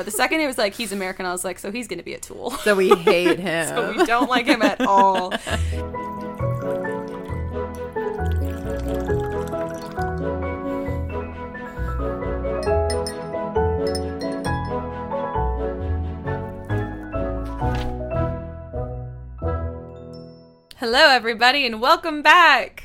No, the second it was like he's American, I was like, so he's gonna be a tool. So we hate him. so we don't like him at all. Hello, everybody, and welcome back.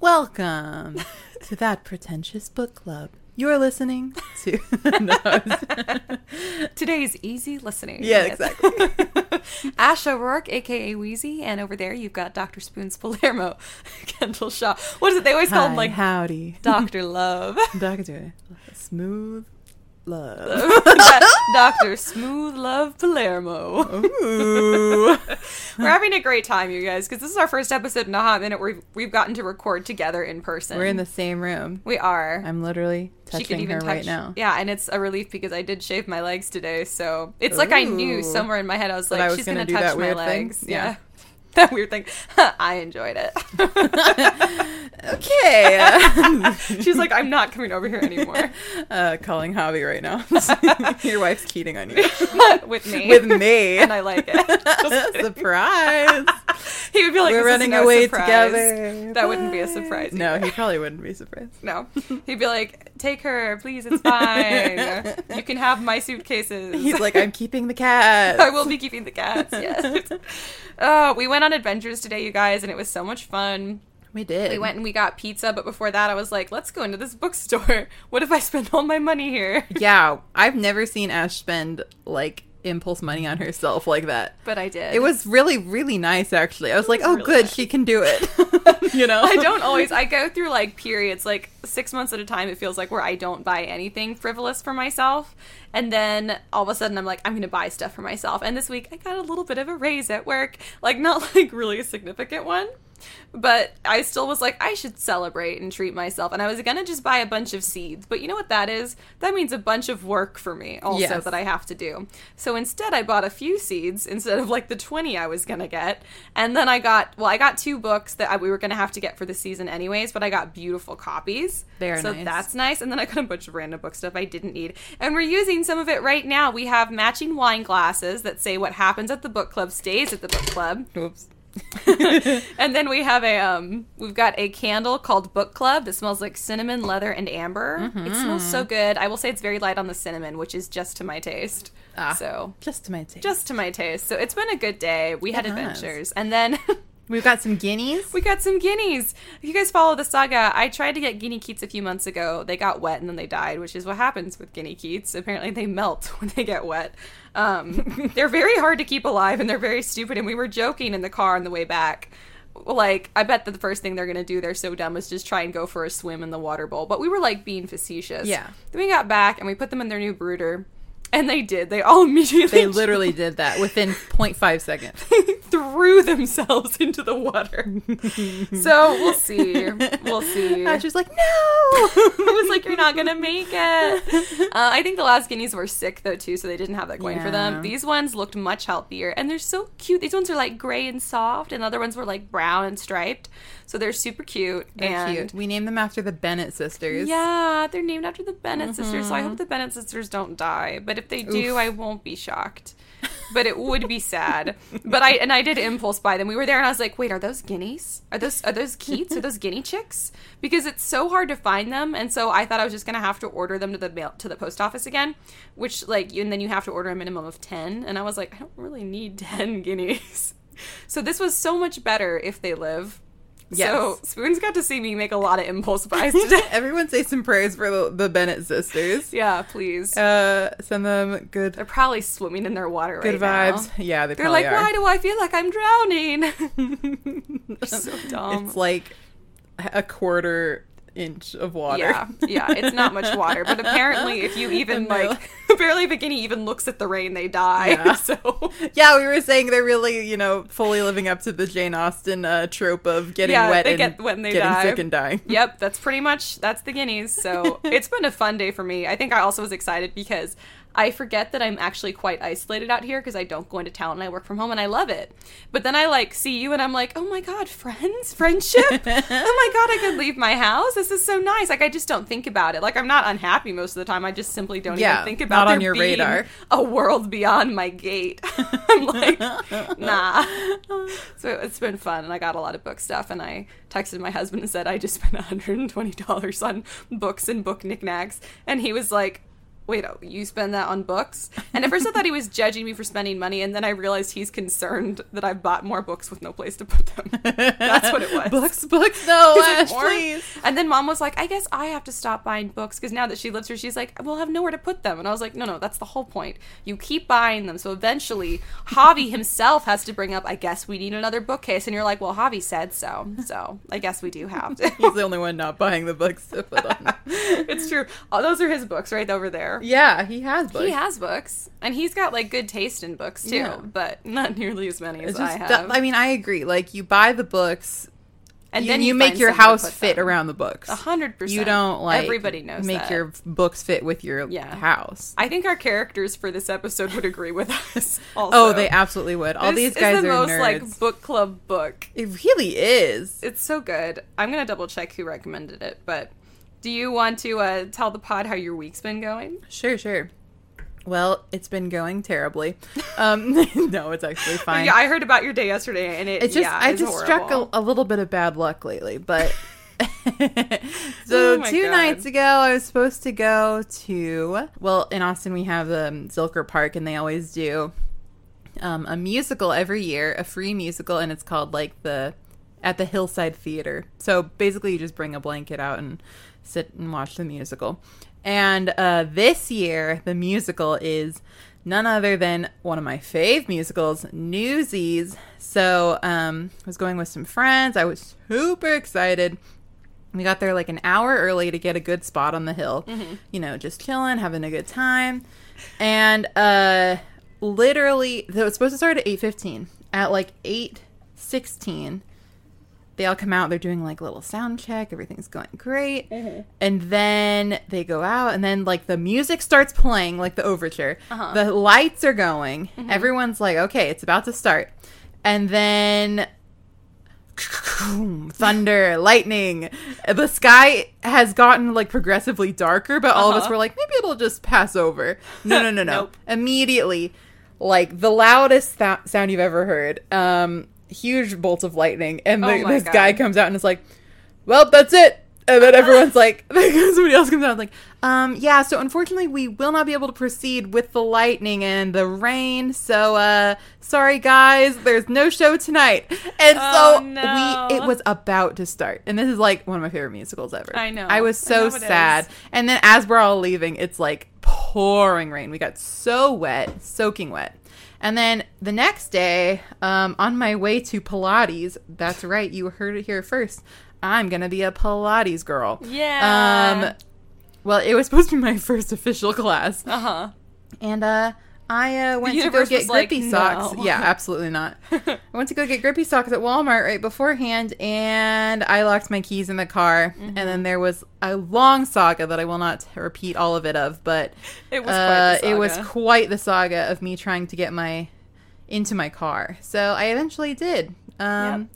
Welcome to that pretentious book club. You're listening to. Today's easy listening. yeah, exactly. Ash O'Rourke, aka Wheezy, and over there you've got Dr. Spoons Palermo, Kendall Shaw. What is it? They always call him like howdy, Doctor Love. Doctor Smooth Love. Doctor Smooth Love Palermo. Ooh. We're having a great time, you guys, because this is our first episode in a hot minute where we've, we've gotten to record together in person. We're in the same room. We are. I'm literally touching she could even her touch. right now. Yeah, and it's a relief because I did shave my legs today, so it's like I knew somewhere in my head I was like, I was she's gonna gonna, touch my weird thing? legs. Yeah. Yeah. That weird thing. I enjoyed it. Okay. She's like, I'm not coming over here anymore uh, calling Javi right now. Your wife's cheating on you. with me. With me. and I like it. Surprise. he would be like, We're "This is running no away surprise." together. That wouldn't be a surprise. No, either. he probably wouldn't be surprised. no. He'd be like, take her, please. It's fine. you can have my suitcases. He's like, I'm keeping the cat. I will be keeping the cats. Yes. oh, we went on adventures today, you guys, and it was so much fun. We did. We went and we got pizza, but before that, I was like, let's go into this bookstore. What if I spend all my money here? Yeah, I've never seen Ash spend like impulse money on herself like that. But I did. It was really, really nice, actually. I was like, oh, really good, nice. she can do it. you know? I don't always. I go through like periods, like six months at a time. It feels like where I don't buy anything frivolous for myself, and then all of a sudden I'm like, I'm gonna buy stuff for myself. And this week I got a little bit of a raise at work, like not like really a significant one, but I still was like, I should celebrate and treat myself. And I was gonna just buy a bunch of seeds, but you know what that is? That means a bunch of work for me also Yes. that I have to do. So instead, I bought a few seeds instead of like the 20 I was gonna get. And then I got, well, I got two books that I, we were gonna have to get for the season anyways, but I got beautiful copies. Are so nice. that's nice. And then I got a bunch of random book stuff I didn't need. And we're using some of it right now. We have matching wine glasses that say what happens at the book club stays at the book club. Oops. and then we have a um we've got a candle called book club. That smells like cinnamon leather and amber. It smells so good. I will say it's very light on the cinnamon which is just to my taste. Ah. so Just to my taste. just to my taste. So it's been a good day. We had has. adventures. And then We've got some guineas. we got some guineas. If you guys follow the saga i tried to get guinea keets a few months ago. They got wet and then they died which is what happens with guinea keets. apparently they melt when they get wet. Um, they're very hard to keep alive and they're very stupid. And we were joking in the car on the way back. Like i bet that the first thing they're gonna do they're so dumb is just try and go for a swim in the water bowl. But we were like being facetious. Yeah. then we got back and we put them in their new brooder and they did they all immediately They literally did that within 0.5 seconds. threw themselves into the water. so we'll see. We'll see. Ash was like, no. I was like, "You're not gonna make it." Uh, I think the last guineas were sick though too, so they didn't have that going for them. These ones looked much healthier, and they're so cute. These ones are like gray and soft, and the other ones were like brown and striped. So they're super cute. They're and cute. We named them after the Bennet sisters. Yeah, they're named after the Bennet sisters, so I hope the Bennet sisters don't die. But if they do, Mm-hmm. Oof. I won't be shocked. But it would be sad. But I and I did impulse buy them. We were there and I was like, wait, are those guineas? Are those are those keets? Are those guinea chicks? Because it's so hard to find them, and so I thought I was just gonna have to order them to the mail to the post office again, which like and then you have to order a minimum of ten. And I was like, I don't really need ten guineas. So this was so much better if they live. Yes. So Spoons got to see me make a lot of impulse buys today. Everyone say some prayers for the, the Bennet sisters. yeah, please. Uh, send them good They're probably swimming in their water right now. good right vibes. now. Yeah, they They're like, are. why do I feel like I'm drowning? So dumb. It's like a quarter inch of water. Yeah, yeah, it's not much water, but apparently, if you even they're like, apparently, if a guinea even looks at the rain, they die. Yeah. So Yeah, we were saying they're really, you know, fully living up to the Jane Austen uh, trope of getting Yeah, wet they and get and they getting die. sick and dying. Yep, that's pretty much that's the guineas. So it's been a fun day for me. I think I also was excited because I forget that I'm actually quite isolated out here because I don't go into town and I work from home and I love it. But then I like see you and I'm like, oh my god, friends, friendship. oh my god, I could leave my house. This is so nice. Like I just don't think about it. Like I'm not unhappy most of the time. I just simply don't Yeah, even think about not on your radar. A world beyond my gate. I'm like, nah. So it's been fun, and I got a lot of book stuff. And I texted my husband and said I just spent 120 dollars on books and book knickknacks, and he was like. Wait, oh, you spend that on books? And at first I thought he was judging me for spending money, and then I realized he's concerned that I've bought more books with no place to put them. That's what it was. books, books. No, Ash, uh, please. And then mom was like, I guess I have to stop buying books because now that she lives here, she's like, we'll have nowhere to put them. And I was like, no, no, that's the whole point. You keep buying them. So eventually, Javi himself has to bring up, I guess we need another bookcase. And you're like, well, Javi said so. So I guess we do have to. He's the only one not buying the books to put on. it's true. Oh, those are his books right over there. Yeah, he has books. He has books. And he's got like good taste in books too, Yeah. but not nearly as many as It's I have. that- I mean, I agree. Like you buy the books, and you, then you you make your house fit them. around the books. A hundred percent. You don't like everybody knows make that. your books fit with your Yeah. house. I think our characters for this episode would agree with us. Also. Oh, they absolutely would. All This these guys is the are most nerds. like book club book. it really is. It's so good. I'm gonna double check who recommended it, but do you want to uh, tell the pod how your week's been going? Sure, sure. Well, it's been going terribly. Um, no, it's actually fine. Yeah, I heard about your day yesterday, and it It's just yeah, I just struck a, a little bit of bad luck lately, but so Oh two God. nights ago I was supposed to go to well in Austin we have um, Zilker Park and they always do um, a musical every year, a free musical, and it's called like the at the Hillside Theater. So basically, you just bring a blanket out and sit and watch the musical. And uh, this year, the musical is none other than one of my fave musicals, Newsies. So um, I was going with some friends. I was super excited. We got there like an hour early to get a good spot on the hill. You know, just chilling, having a good time. And uh literally it was supposed to start at 8:15. At like 8:16, they all come out, they're doing like a little sound check, everything's going great. And then they go out and then like the music starts playing like the overture. Uh-huh. The lights are going. Everyone's like, "Okay, it's about to start." And then thunder, lightning. The sky has gotten like progressively darker, but all of us Uh-huh. were like, maybe it'll just pass over. No, no, no, no. Nope. Immediately, like the loudest th- sound you've ever heard. Um, huge bolts of lightning, and the, Oh this God. guy comes out and is like, "Well, that's it." And then everyone's like, somebody else comes out and like, um, yeah. So unfortunately, we will not be able to proceed with the lightning and the rain. So, uh, sorry guys, there's no show tonight. And Oh, so no. we, it was about to start, and this is like one of my favorite musicals ever. I know. I was so it sad. is. And then as we're all leaving, it's like pouring rain. We got so wet, soaking wet. And then the next day, um, on my way to Pilates, that's right, you heard it here first. I'm gonna be a Pilates girl. Yeah. Um, well, it was supposed to be my first official class, uh huh. and uh, I uh, went to go get was like, grippy socks. "No." Yeah, absolutely not. I went to go get grippy socks at Walmart right beforehand, and I locked my keys in the car. And Mm-hmm. then there was a long saga that I will not repeat all of it of, but It was uh, quite the it was saga. quite the saga of me trying to get my into my car. So I eventually did. Um, Yep.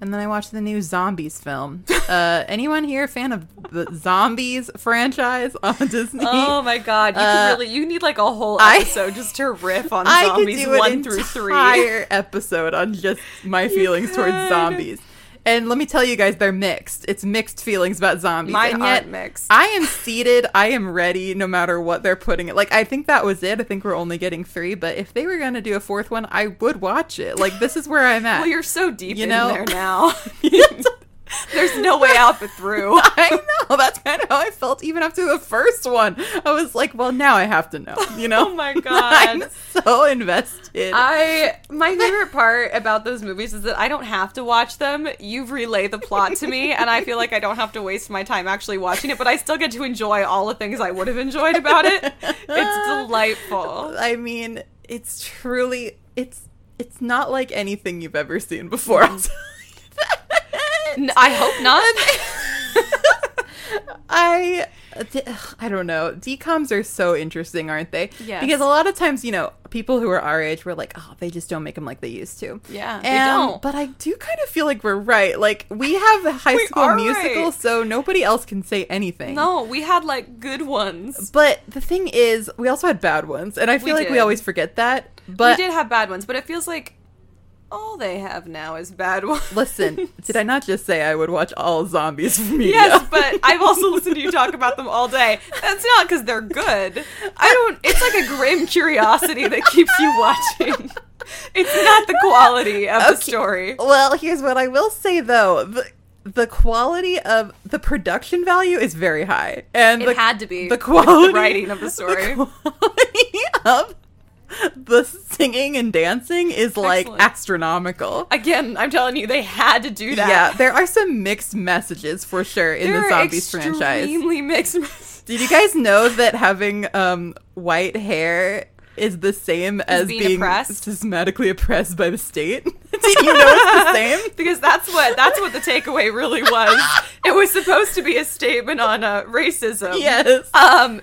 And then I watched the new Zombies film. Uh, anyone here a fan of the Zombies franchise on Disney? Oh my god, you Uh, could really you need like a whole I- episode just to riff on I could zombies do an one through three. entire episode on just my feelings towards zombies. And let me tell you guys, they're mixed. It's mixed feelings about zombies. Mine and aren't yet, mixed. I am seated. I am ready, no matter what they're putting it. Like I think that was it. I think we're only getting three, but if they were gonna do a fourth one, I would watch it. Like this is where I'm at. Well, you're so deep You in know? there now. There's no way out but through. I know. That's kind of how I felt even after the first one. I was like, well, now I have to know. You know? Oh my god. I'm so invested. I my favorite part about those movies is that I don't have to watch them. You've relayed the plot to me, and I feel like I don't have to waste my time actually watching it. But I still get to enjoy all the things I would have enjoyed about it. It's delightful. I mean, it's truly it's it's not like anything you've ever seen before. Mm. I'll tell you that. N- I hope not. I I don't know. DComs are so interesting, aren't they? Yes. Because a lot of times, you know, people who are our age were like, "Oh, they just don't make them like they used to." Yeah, they don't. But I do kind of feel like we're right. Like we have high We school musical, right. so nobody else can say anything. No, we had like good ones. But the thing is, we also had bad ones, and I feel We like we always forget that. But we did have bad ones, but it feels like all they have now is bad ones. listen, did I not just say I would watch all zombies media? Yes, but I've also listened to you talk about them all day. That's not because they're good. I don't. It's like a grim curiosity that keeps you watching. It's not the quality of the story. Well, here's what I will say though. The, the quality of the production value is very high. And It the, had to be the with the quality writing of the story. The quality of the singing and dancing is like Excellent. astronomical. Again, I'm telling you, they had to do that. Yeah, there are some mixed messages for sure in They're the zombies franchise. extremely mixed. messages. Did you guys know that having um, white hair is the same as being being, oppressed? systematically oppressed by the state? Did you know it's the same? because that's what that's what the takeaway really was. It was supposed to be a statement on uh, racism. Yes. Um,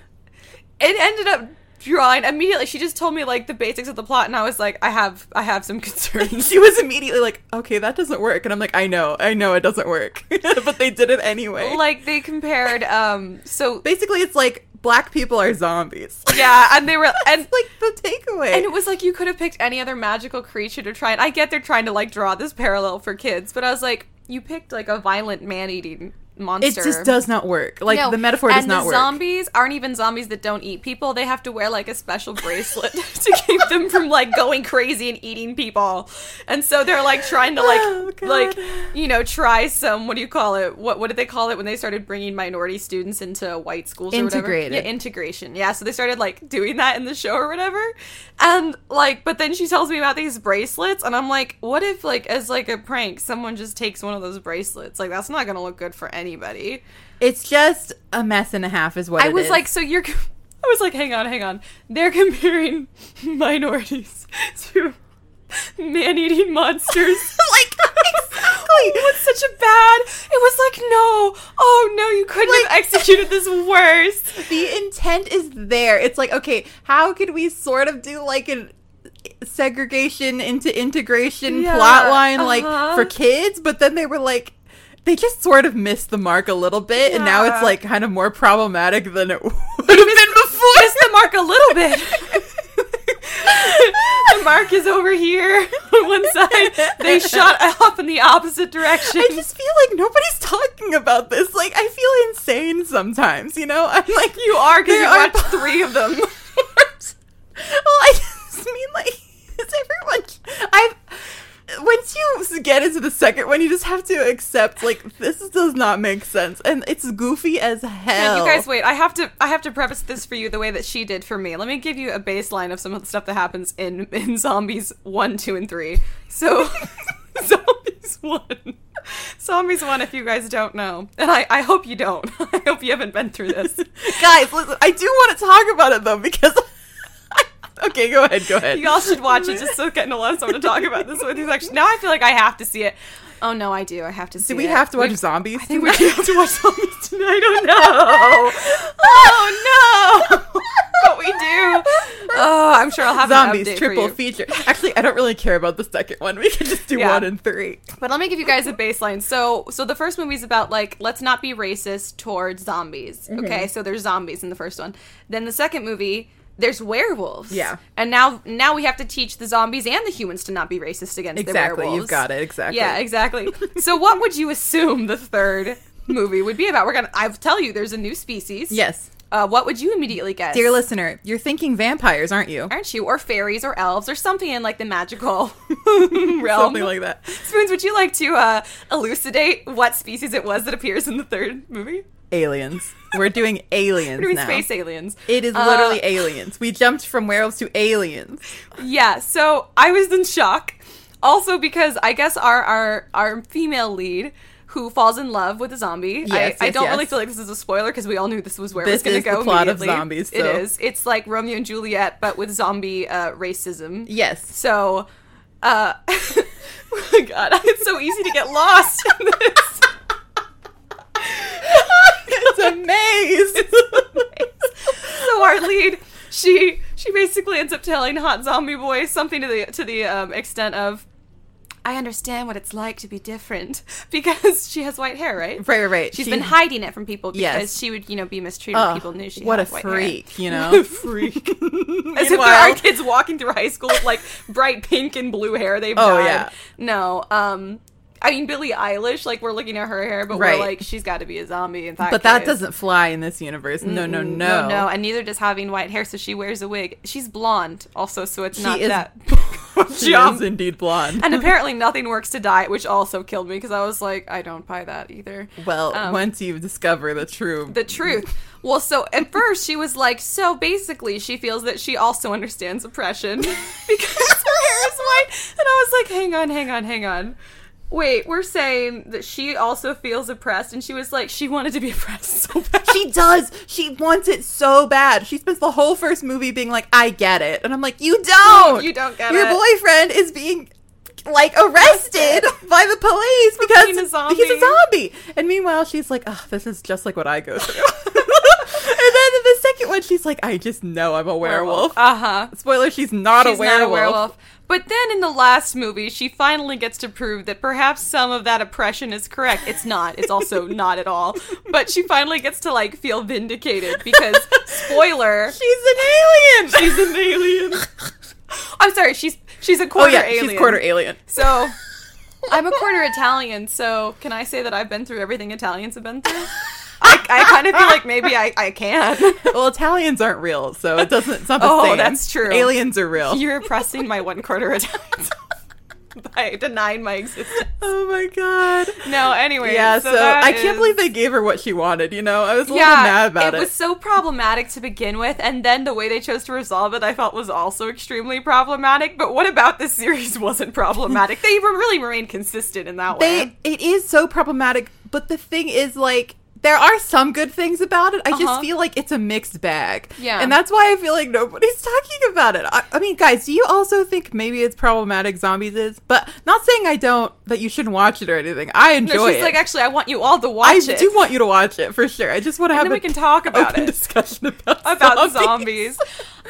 it ended up drawing immediately. She just told me like the basics of the plot, and I was like, I have I have some concerns. she was immediately like, "Okay, that doesn't work," and I'm like, "I know, I know, it doesn't work," but they did it anyway. like they compared. Um, so basically, it's like black people are zombies. yeah, and they were and like the takeaway. And it was like you could have picked any other magical creature to try. And I get they're trying to like draw this parallel for kids, but I was like, you picked like a violent man-eating monster. it just does not work. Like No, the metaphor does and not the work. Zombies aren't even zombies that don't eat people. They have to wear like a special bracelet to keep them from like going crazy and eating people. And so they're like trying to like Oh, like you know try some what do you call it? What what did they call it when they started bringing minority students into white schools or Integrated. whatever? Yeah, integration. Yeah, so they started like doing that in the show or whatever. And like but then she tells me about these bracelets and I'm like, what if like as like a prank someone just takes one of those bracelets? Like that's not going to look good for anybody. It's just a mess and a half, is what I was is. like, so you're. I was like, hang on, hang on. They're comparing minorities to man-eating monsters. like exactly. Oh, it's such a bad. It was like, no, oh no, you couldn't Like- have executed this worse. the intent is there. It's like, okay, how could we sort of do like an segregation into integration Yeah, plot line like uh-huh. for kids? But then they were like, they just sort of missed the mark a little bit, and now it's like kind of more problematic than it would have been before. Missed the mark a little bit. the mark is over here on one side. They shot off in the opposite direction. I just feel like nobody's talking about this. Like, I feel insane sometimes, you know? I'm like, you are because you watched three of them. well, I just mean like, is everyone? I've get into the second one, you just have to accept like this does not make sense, and it's goofy as hell. you guys wait. I have to I have to preface this for you the way that she did for me. Let me give you a baseline of some of the stuff that happens in in Zombies 1, 2 and 3. So Zombies 1. Zombies 1 if you guys don't know. And I I hope you don't. I hope you haven't been through this. guys, listen. I do want to talk about it though because. Okay, go ahead. Go ahead. You all should watch it just so getting a lot of someone to talk about this with you. Actually, now I feel like I have to see it. Oh no, I do. I have to see Do we it. have to watch We've- zombies? I think we have to watch zombies tonight. I don't know. Oh no! but we do. Oh, I'm sure I'll have zombies triple feature. Actually, I don't really care about the second one. We can just do Yeah. one and three. But let me give you guys a baseline. So, so the first movie is about like let's not be racist towards zombies. Mm-hmm. Okay, so there's zombies in the first one. Then the second movie, there's werewolves. Yeah. and now now we have to teach the zombies and the humans to not be racist against the Exactly. werewolves. You've got it. Exactly. Yeah, exactly. so, what would you assume the third movie would be about? We're gonna. I'll tell you. There's a new species. Yes. Uh, what would you immediately guess? Dear listener, you're thinking vampires, aren't you? aren't you? Or fairies or elves or something in like the magical realm. Something like that. Spoons, would you like to uh, elucidate what species it was that appears in the third movie? Aliens. We're doing aliens We're doing now. space aliens. It is Uh, literally aliens. We jumped from werewolves to aliens. Yeah, so I was in shock. Also because I guess our our, our female lead who falls in love with a zombie. Yes, I, I don't really feel like this is a spoiler because we all knew this was where This it was going to the go. plot of. Zombies, It so- is. It's like Romeo and Juliet, but with zombie uh, racism. Yes. So, uh, oh my god, it's so easy to get lost in this. it's a maze. so our lead, she she basically ends up telling Hot Zombie Boy something to the to the um, extent of, "I understand what it's like to be different," because she has white hair, right? right, right, right. She's She- been hiding it from people because Yes. she would, you know, be mistreated. If people knew she what had a white freak, you know. hair. freak. As if there are kids walking through high school with like bright pink and blue hair. They've Oh, died. yeah. No. Um. I mean, Billie Eilish. Like we're looking at her hair, but Right. we're like, she's got to be a zombie. In fact, But that doesn't fly in this universe. No, no, no. no, no, and neither does having white hair. So she wears a wig. She's blonde, also, so it's She not is- that. She is indeed blonde. And apparently, nothing works to die, which also killed me because I was like, I don't buy that either. well, um, once you discover the true the truth. Well, so at first she was like, so basically she feels that she also understands oppression because her hair is white. And I was like, hang on, hang on, hang on. Wait, we're saying that she also feels oppressed, and she was like, she wanted to be oppressed so bad. She does. She wants it so bad. She spends the whole first movie being like, "I get it," and I'm like, "You don't. You don't get Your it." Your boyfriend is being like arrested by the police because being a zombie. he's a zombie." And meanwhile, she's like, "Oh, this is just like what I go through." and then in the second one, she's like, "I just know I'm a werewolf." Uh huh. Spoiler: She's not She's a werewolf. not a werewolf. But then in the last movie, she finally gets to prove that perhaps some of that oppression is correct. It's not. It's also not at all. But she finally gets to like feel vindicated because spoiler, She's an alien. she's an alien. I'm sorry, she's she's a quarter oh yeah, alien. she's quarter alien. So I'm a quarter Italian, so can I say that I've been through everything Italians have been through? I, I kind of feel like maybe I, I can. Well, Italians aren't real, so it doesn't. It's not the Oh, same. that's true. Aliens are real. You're oppressing my one quarter Italians by denying my existence. Oh my god. No, anyway. Yeah, so, that I can't believe they gave her what she wanted, you know? I was a Yeah, little mad about it. It was so problematic to begin with, and then the way they chose to resolve it, I felt was also extremely problematic. But what about this series wasn't problematic? they re- really remained consistent in that way. it is so problematic, but the thing is like there are some good things about it. I Uh-huh. just feel like it's a mixed bag. Yeah. And that's why I feel like nobody's talking about it. I, I mean, guys, do you also think maybe it's problematic zombies is? But not saying I don't that you shouldn't watch it or anything. I enjoy No, she's it. like, actually, I want you all to watch I it. I do want you to watch it for sure. I just want to have a we can talk about it. discussion about about zombies.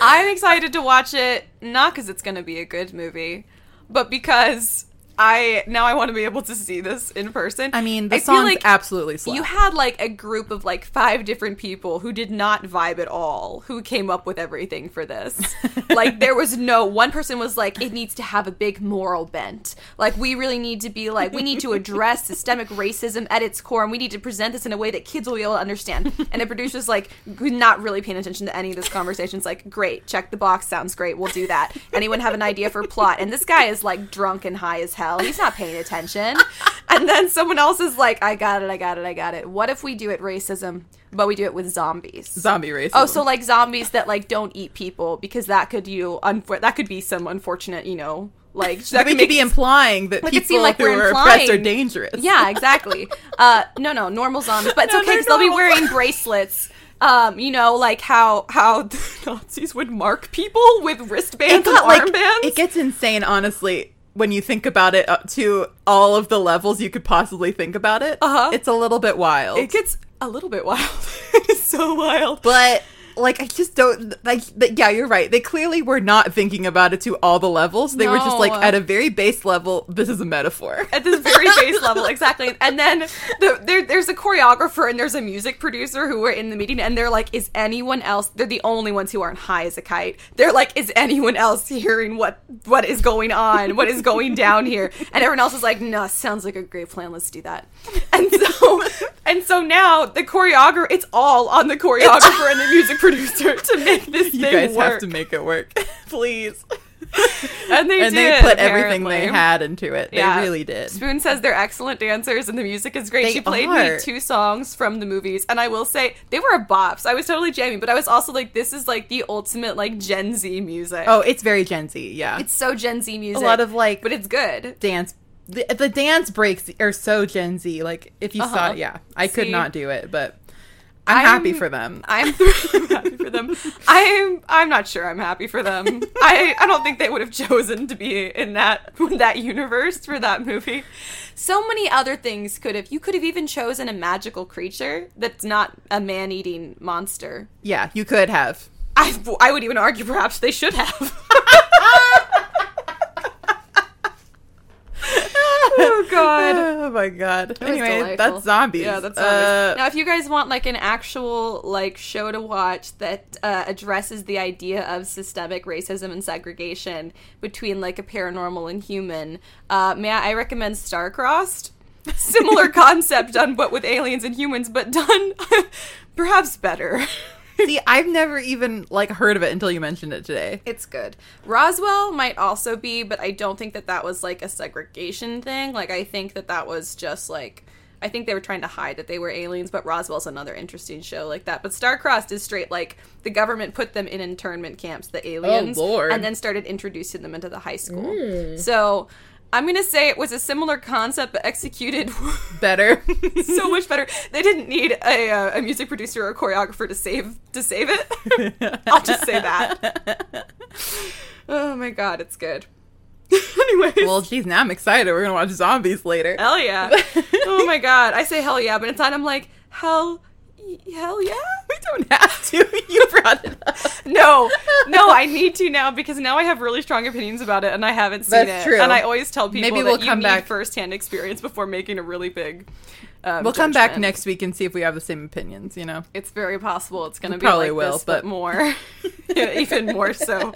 I'm excited to watch it, not because it's going to be a good movie, but because I now I want to be able to see this in person. I mean, the I songs like absolutely. You had like a group of like five different people who did not vibe at all, who came up with everything for this. like there was no one person was like, it needs to have a big moral bent. Like we really need to be like, we need to address systemic racism at its core, and we need to present this in a way that kids will be able to understand. And the producer's like, not really paying attention to any of this conversation. It's like, great, check the box, sounds great, we'll do that. Anyone have an idea for plot? And this guy is like drunk and high as hell. He's not paying attention. And then someone else is like, I got it, I got it, I got it. What if we do it racism, but we do it with zombies? zombie race. Oh, so like zombies that like don't eat people because that could you unfor- that could be some unfortunate, you know, like that we could could be implying that people like who we're are oppressed are dangerous. yeah, exactly. Uh, no, no, normal zombies, but it's No, okay because they'll be wearing bracelets. Um, you know, like how how the Nazis would mark people with wristbands it and got like armbands. it gets insane honestly when you think about it up to all of the levels you could possibly think about it Uh-huh. it's a little bit wild it gets a little bit wild. it's so wild. but like i just don't like yeah you're right. They clearly were not thinking about it to all the levels. They were just like at a very base level this is a metaphor. At this very base level exactly. And then the, there, there's a choreographer and there's a music producer who were in the meeting and they're like is anyone else they're the only ones who aren't high as a kite. They're like is anyone else hearing what what is going on? What is going down here? And everyone else is like no sounds like a great plan. Let's do that and so and so now the choreographer it's all on the choreographer and the music producer to make this you thing guys work have to make it work please and they and did, they put everything they had into it they Yeah. really did Spoon says they're excellent dancers and the music is great. They she played are. me two songs from the movies, and I will say they were a bops. I was totally jamming, but I was also like, this is like the ultimate like Gen Z music. oh it's very gen z yeah it's so Gen Z music. a lot of like but it's good. dance the, the dance breaks are so gen z like if you saw Uh-huh. it yeah i could not do it but I'm, happy I'm- for them. I'm, I'm happy for them. I'm I'm not sure I'm happy for them. I I don't think they would have chosen to be in that that universe for that movie. So many other things could have. You could have even chosen a magical creature that's not a man-eating monster. Yeah, you could have. I I would even argue perhaps they should have. oh god. Oh my god. It Anyway, delightful. that's zombies. Yeah, that's Uh, now, if you guys want like an actual like show to watch that uh, addresses the idea of systemic racism and segregation between like a paranormal and human, uh, may I, I recommend Starcrossed. Similar concept done, but with aliens and humans, but done perhaps better. See, I've never even like heard of it until you mentioned it today. It's good. Roswell might also be, but I don't think that that was like a segregation thing. Like I think that that was just like I think they were trying to hide that they were aliens, but Roswell's another interesting show like that. But Starcrossed is straight like the government put them in internment camps, the oh, aliens, Lord. and then started introducing them into the high school. Mm. So I'm gonna say it was a similar concept, but executed Better. so much better. They didn't need a, uh, a music producer or a choreographer to save to save it. I'll just say that. Oh my god, it's good. anyway. well, geez, now I'm excited. We're gonna watch zombies later. hell yeah. Oh my god, I say hell yeah, but inside I'm like hell, hell yeah. We don't have to. You brought it up. No, no, I need to now because now I have really strong opinions about it, and I haven't seen That's it. true. And I always tell people Maybe that we'll you come need back- firsthand experience before making a really big. Um, We'll come back next week and see if we have the same opinions. You know. It's very possible it's going to be probably like will, this, but, but- more, even more so.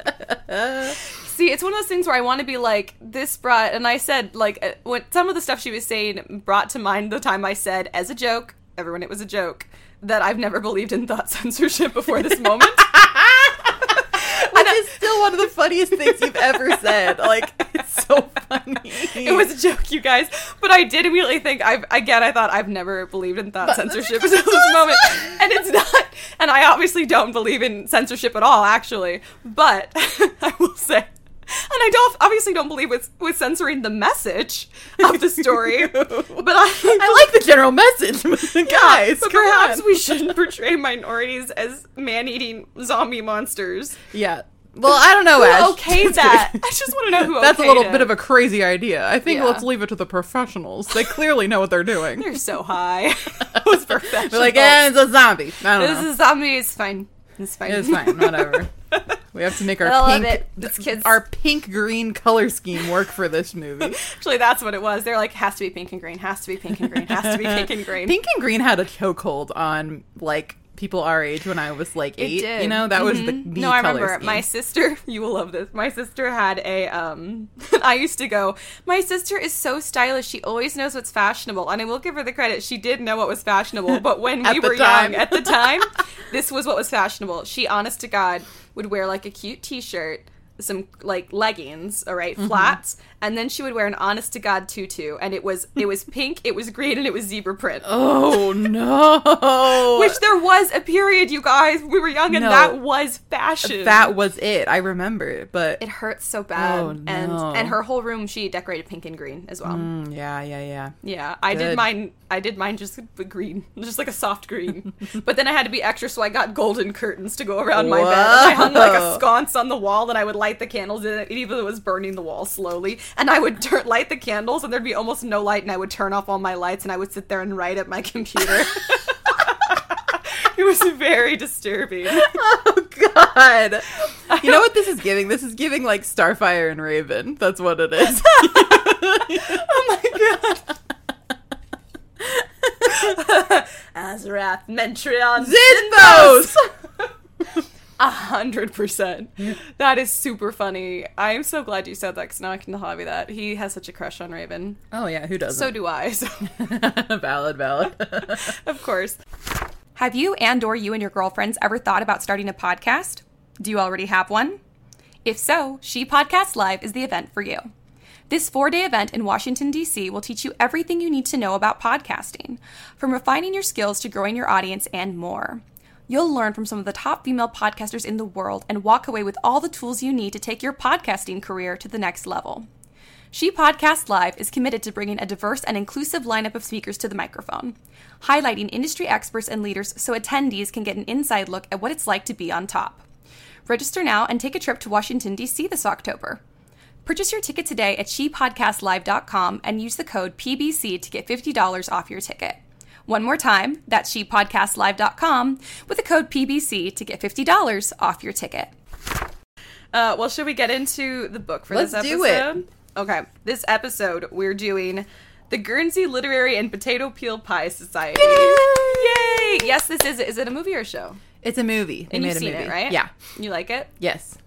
See, it's one of those things where I want to be like this brought, and I said like what some of the stuff she was saying brought to mind the time I said as a joke, everyone, it was a joke that I've never believed in thought censorship before this moment. Which is still one of the funniest things you've ever said. Like, it's so funny. It was a joke, you guys. But I did immediately think I've again I thought I've never believed in thought censorship until this moment. And it's not and I obviously don't believe in censorship at all, actually. But I will say I don't obviously don't believe with with censoring the message of the story. but I, I like the general message, guys. but perhaps on. we shouldn't portray minorities as man-eating zombie monsters. Yeah. Well, I don't know, Ash. Who okayed that? I just want to know who That's a little it. bit of a crazy idea. I think Yeah. let's leave it to the professionals. They clearly know what they're doing. They're so high. Those professionals. They're like, eh, it's a zombie. I don't This know. is zombie. It's fine. It's fine. It's fine. Whatever. We have to make our I pink, it. Our pink green color scheme work for this movie. Actually, that's what it was. They're like, has to be pink and green. Has to be pink and green. Has to be pink and green. Pink and green had a chokehold on like people our age when I was like eight. did. You know, that was the, Mhm. the no. I remember scheme. my sister. You will love this. My sister had a. um I used to go. My sister is so stylish. She always knows what's fashionable, and I will give her the credit. She did know what was fashionable, but when we were time. young, at the time, this was what was fashionable. She, honest to God, would wear like a cute T-shirt. Some like leggings, all right, flats, and then she would wear an honest to god tutu, and it was it was pink, it was green, and it was zebra print. Oh no! Which there was a period, you guys. We were young, and No. that was fashion. that was it. I remember, but it hurts so bad. Oh, And no. and her whole room she decorated pink and green as well. Mm, yeah, yeah, yeah. Yeah, I did mine. I did mine just the green, just like a soft green. but then I had to be extra, so I got golden curtains to go around my bed. I hung like a sconce on the wall, and I would light the candles in it, even though it was burning the wall slowly. And I would turn light the candles, and there'd be almost no light, and I would turn off all my lights, and I would sit there and write at my computer. it was very disturbing. Oh God! You know what this is giving? This is giving like Starfire and Raven. That's what it is. oh my god. Azarath, Metrion, Zinthos! A hundred percent. That is super funny. I am so glad you said that because now I can hobby that. He has such a crush on Raven. oh yeah, who doesn't? So do I. So valid, valid. of course. Have you and or you and your girlfriends ever thought about starting a podcast? Do you already have one? If so, She Podcast Live is the event for you. This four day event in Washington, D.C. will teach you everything you need to know about podcasting, from refining your skills to growing your audience and more. You'll learn from some of the top female podcasters in the world and walk away with all the tools you need to take your podcasting career to the next level. She Podcast Live is committed to bringing a diverse and inclusive lineup of speakers to the microphone, highlighting industry experts and leaders so attendees can get an inside look at what it's like to be on top. Register now and take a trip to Washington, D.C. this October. Purchase your ticket today at shepodcastlive.com and use the code PBC to get $50 off your ticket. One more time, that's shepodcastlive.com with the code PBC to get $50 off your ticket. Uh, well, should we get into the book for Let's this do episode? it. Okay, this episode we're doing the Guernsey Literary and Potato Peel Pie Society. Yay! Yay! Yes, this is. Is it a movie or a show? It's a movie. They And made you've a seen movie. it, right? Yeah. You like it? Yes.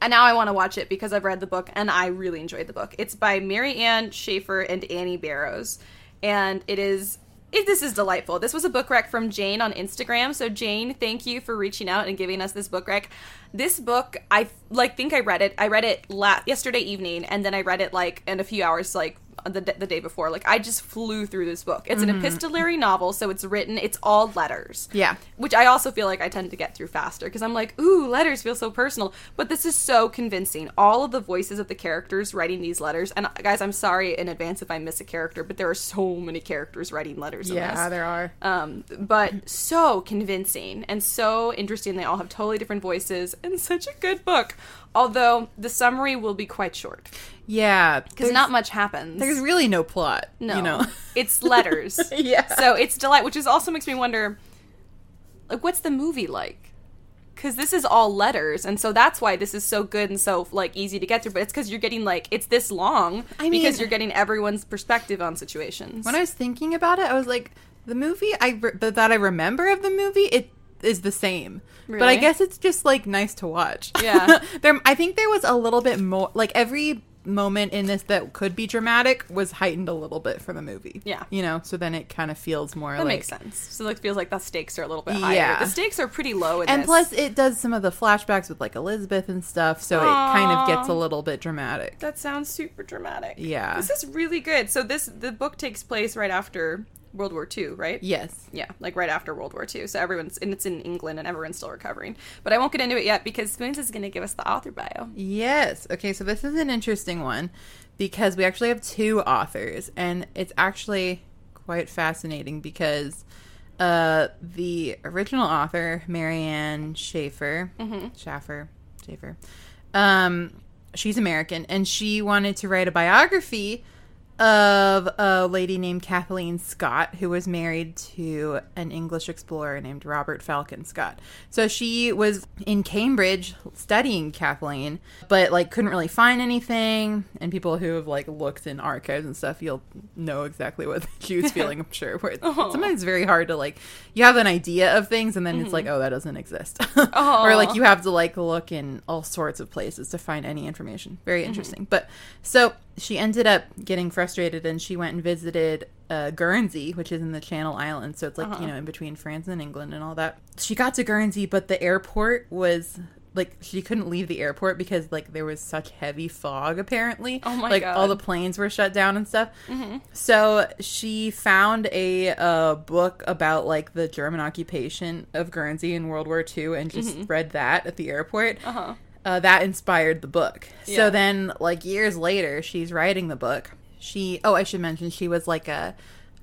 And now I want to watch it because I've read the book and I really enjoyed the book. It's by Mary Ann Shaffer and Annie Barrows. And it is this is delightful. This was a book rec from Jane on Instagram. So Jane, thank you for reaching out and giving us this book rec. This book, I like think I read it. I read it la- yesterday evening and then I read it like in a few hours like the, the day before. Like I just flew through this book. It's an epistolary novel, so it's written, it's all letters Yeah. which I also feel like I tend to get through faster because I'm like, ooh, letters feel so personal. But this is so convincing. All of the voices of the characters writing these letters, and guys, I'm sorry in advance if I miss a character, but there are so many characters writing letters in Yeah, there are. Um, but so convincing and so interesting. They all have totally different voices and such a good book. Although the summary will be quite short Yeah. because not much happens. There's really no plot. No, You know. it's letters. Yeah. So it's delight, which is also makes me wonder, like, what's the movie like? Because this is all letters, and so that's why this is so good and so like easy to get through. But it's because you're getting like it's this long I because you're getting everyone's perspective on situations. when I was thinking about it, I was like, the movie I re- that I remember of the movie, it is the same. But I guess it's just like nice to watch. Yeah. there, I think there was a little bit more. Like every moment in this that could be dramatic was heightened a little bit for the movie. Yeah. You know, so then it kind of feels more that like. makes sense. So it feels like the stakes are a little bit higher. Yeah. The stakes are pretty low in And this. plus, it does some of the flashbacks with like Elizabeth and stuff, so it kind of gets a little bit dramatic. that sounds super dramatic. Yeah. this is really good. So this the book takes place right after World War II, right? Yes. Yeah, like right after World War II. So everyone's and it's in England and everyone's still recovering. But I won't get into it yet because Spoons is going to give us the author bio. Yes. Okay, so this is an interesting one because we actually have two authors, and it's actually quite fascinating because uh, the original author, Mary Ann Schaefer, Schaffer, Schaefer, um, she's American, and she wanted to write a biography of a lady named Kathleen Scott, who was married to an English explorer named Robert Falcon Scott. So she was in Cambridge studying Kathleen, but like couldn't really find anything. And people who have like looked in archives and stuff, you'll know exactly what she was feeling. I'm sure. Where it's, oh. sometimes it's very hard to like you have an idea of things, and then it's like, mm-hmm. oh, that doesn't exist, oh. or like you have to like look in all sorts of places to find any information. Very mm-hmm. interesting. But so she ended up getting frustrated and she went and visited uh, Guernsey, which is in the Channel Islands. So it's like, you know, in between France and England and all that. She got to Guernsey, but the airport was like she couldn't leave the airport because like there was such heavy fog apparently. Oh my like God. all the planes were shut down and stuff. So she found a uh, book about like the German occupation of Guernsey in World War II and just read that at the airport Uh-huh. Uh, that inspired the book. Yeah. So then, like years later, she's writing the book. She oh, I should mention she was like a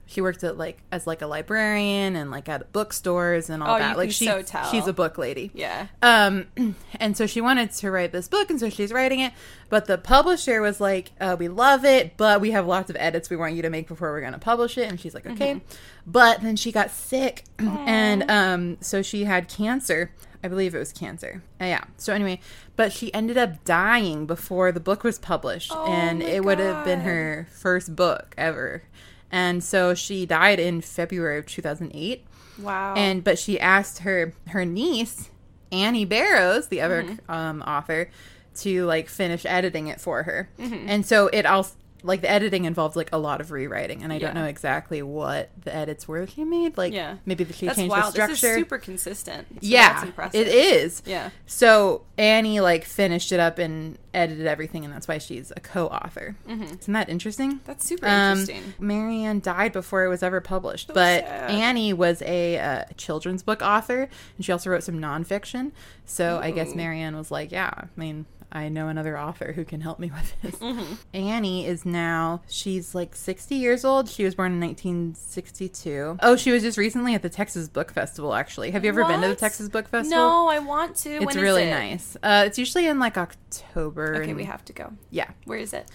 she worked at like as like a librarian and like at bookstores and all Oh, that. Like she so she's a book lady. Yeah. Um, and so she wanted to write this book, and so she's writing it. But the publisher was like, uh, "We love it, but we have lots of edits we want you to make before we're going to publish it." And she's like, "Okay." But then she got sick, and um, so she had cancer. I believe it was cancer. Uh, yeah. So anyway, but she ended up dying before the book was published, and my it would have been her first book ever. And so she died in February of 2008 Wow. and but she asked her her niece Annie Barrows, the other Mm-hmm. um, author, to like finish editing it for her. Mm-hmm. And so it also like the editing involved like a lot of rewriting, and I don't know exactly what the edits were she made. Like Yeah. maybe she that's changed wild. the This is super consistent. So yeah, it is. Yeah. So Annie like finished it up and edited everything, and that's why she's a co-author. Isn't that interesting? Mm-hmm. That's super Um, interesting. Mary Ann died before it was ever published, but sad. Annie was a uh, children's book author, and she also wrote some nonfiction. So I guess Mary Ann was like, "Yeah, I mean, I know another author who can help me with this. Mm-hmm. Annie is now, she's like 60 years old. She was born in 1962. Oh, she was just recently at the Texas Book Festival, actually. Have you ever been to the Texas Book Festival? No, I want to. It's When really it? nice. Uh, it's usually in like October. Okay, and- we have to go. Yeah. Where is it?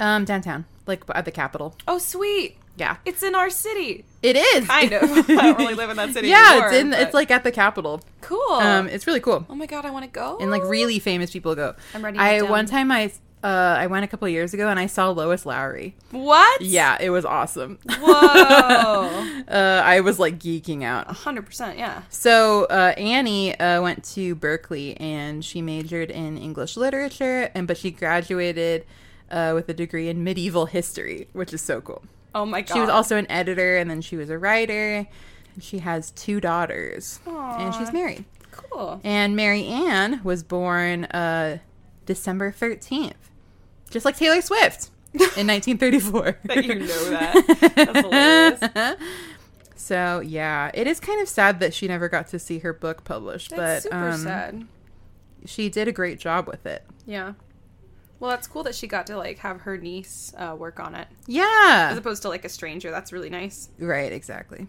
Um, downtown, like at the Capitol. Oh, sweet. Yeah. It's in our city. It is. Kind of. I don't really live in that city yeah, anymore, it's in. but- It's like at the Capitol. cool. Um, it's really cool. oh my god, I want to go. and like really famous people go. I'm ready. I one time I uh I went a couple years ago and I saw Lois Lowry. What? Yeah, it was awesome. Whoa. uh, I was like geeking out. hundred percent. Yeah. So uh, Annie uh, went to Berkeley and she majored in English literature, and but she graduated uh, with a degree in medieval history, which is so cool. Oh my god. She was also an editor, and then she was a writer. And she has two daughters, and she's married. cool. And Mary Ann was born uh, December 13th, just like Taylor Swift in 1934. That you know that. That's hilarious. so, yeah, it is kind of sad that she never got to see her book published, That's but super um, sad. she did a great job with it. Yeah. Well, that's cool that she got to like have her niece uh, work on it Yeah, as opposed to like a stranger. That's really nice. Right, exactly.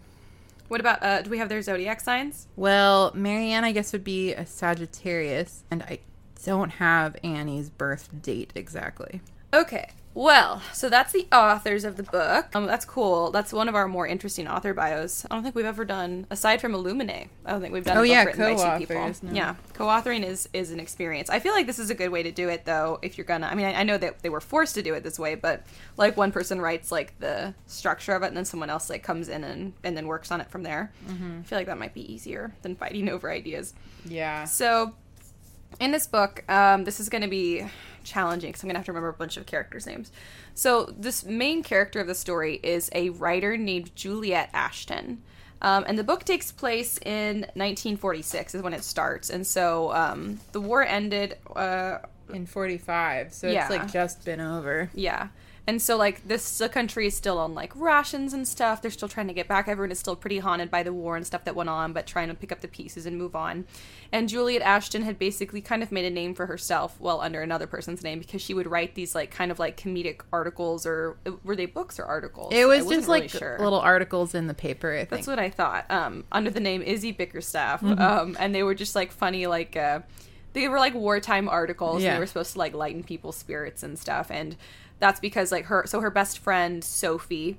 What about uh do we have their zodiac signs? Well, Mary Ann, I guess, would be a Sagittarius, and I don't have Annie's birth date exactly. Okay. Well, so that's the authors of the book. Um, that's cool. That's one of our more interesting author bios. I don't think we've ever done, aside from Illuminae, I don't think we've done. Oh, a book yeah, written by two people. co-authors, no. Yeah, co-authoring is is an experience. I feel like this is a good way to do it, though. If you're gonna, I mean, I, I know that they were forced to do it this way, but like one person writes like the structure of it, and then someone else like comes in and and then works on it from there. Mm-hmm. I feel like that might be easier than fighting over ideas. Yeah. So, in this book, um, this is going to be challenging because I'm going to have to remember a bunch of characters' names. So, this main character of the story is a writer named Juliet Ashton. Um, and the book takes place in 1946 is when it starts. And so um, the war ended. Uh, In 45, so Yeah. it's like just been over. yeah. And so like this the country is still on like rations and stuff. They're still trying to get back. Everyone is still pretty haunted by the war and stuff that went on, but trying to pick up the pieces and move on. And Juliet Ashton had basically kind of made a name for herself, well under another person's name, because she would write these like kind of like comedic articles or were they books or articles? It was just really like sure. little articles in the paper, I think. That's what I thought. Um, under the name Izzy Bickerstaff, Mm-hmm. um, and they were just like funny, like uh, they were like wartime articles. And Yeah. they were supposed to like lighten people's spirits and stuff. And that's because like her, so her best friend Sophie,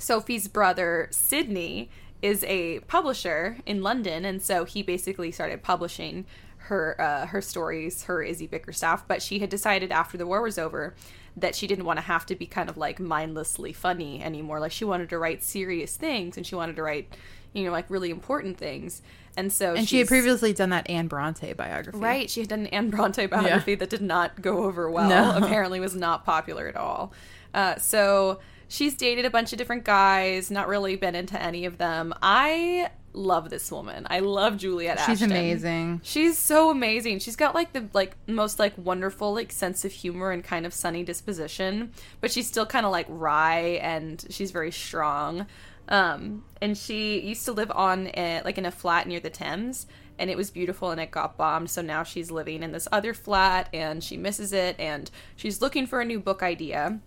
Sophie's brother Sydney is a publisher in London, and so he basically started publishing her uh, her stories, her Izzy Bickerstaff. But she had decided after the war was over that she didn't want to have to be kind of like mindlessly funny anymore. Like she wanted to write serious things, and she wanted to write, you know, like really important things. And so and she had previously done that Anne Bronte biography. Right, she had done an Anne Bronte biography that did not go over well. No. Apparently, was not popular at all. Uh, so she's dated a bunch of different guys, not really been into any of them. I love this woman. I love Juliet. She's Ashton. amazing. She's so amazing. She's got like the like most like wonderful like sense of humor and kind of sunny disposition, but she's still kind of like wry and she's very strong. Um, and she used to live on a, like in a flat near the Thames, and it was beautiful and it got bombed. So now she's living in this other flat and she misses it and she's looking for a new book idea.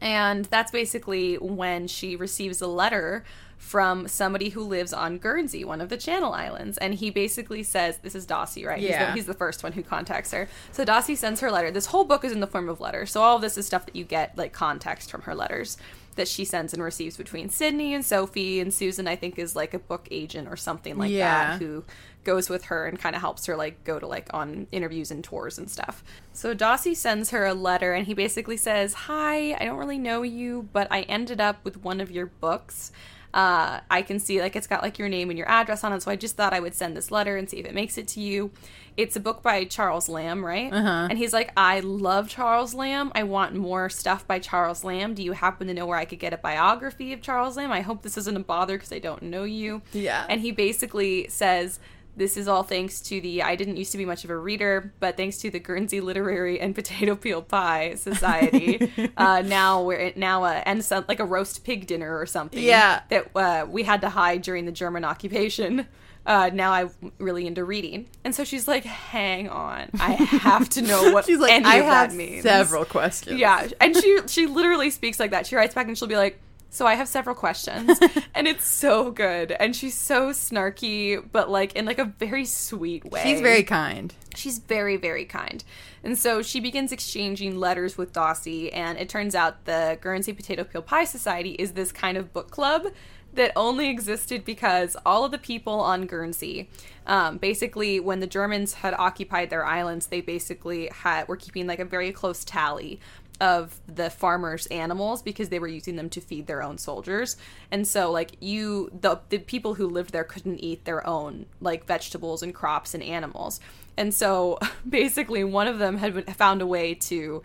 And that's basically when she receives a letter from somebody who lives on Guernsey, one of the Channel Islands. And he basically says, This is Dawsey, right? He's, Yeah. the, he's the first one who contacts her. So Dawsey sends her a letter. This whole book is in the form of letters. So all of this is stuff that you get, like context from her letters that she sends and receives between Sydney and Sophie. And Susan, I think, is like a book agent or something like Yeah. that who goes with her and kind of helps her like go to like on interviews and tours and stuff. So Dawsey sends her a letter and he basically says, "Hi, I don't really know you, but I ended up with one of your books. Uh, I can see like it's got like your name and your address on it, so I just thought I would send this letter and see if it makes it to you. It's a book by Charles Lamb, right? Uh-huh. And he's like, I love Charles Lamb. I want more stuff by Charles Lamb. Do you happen to know where I could get a biography of Charles Lamb? I hope this isn't a bother because I don't know you. Yeah. And he basically says, this is all thanks to the I didn't used to be much of a reader, but thanks to the Guernsey Literary and Potato Peel Pie Society, uh, now we're now uh, and some, like a roast pig dinner or something. Yeah. that uh, we had to hide during the German occupation. uh, now I'm really into reading. And so she's like, hang on. I have to know what She's like, any I of have that means. several questions. Yeah. And she she literally speaks like that. She writes back and she'll be like, so I have several questions. and it's so good. And she's so snarky, but like in like a very sweet way. She's very kind. She's very, very kind. And so she begins exchanging letters with Dawsey, and it turns out the Guernsey Potato Peel Pie Society is this kind of book club that only existed because all of the people on Guernsey, um, basically, when the Germans had occupied their islands, they basically had were keeping like a very close tally of the farmers' animals because they were using them to feed their own soldiers. And so like you the the people who lived there couldn't eat their own like vegetables and crops and animals. And so basically one of them had found a way to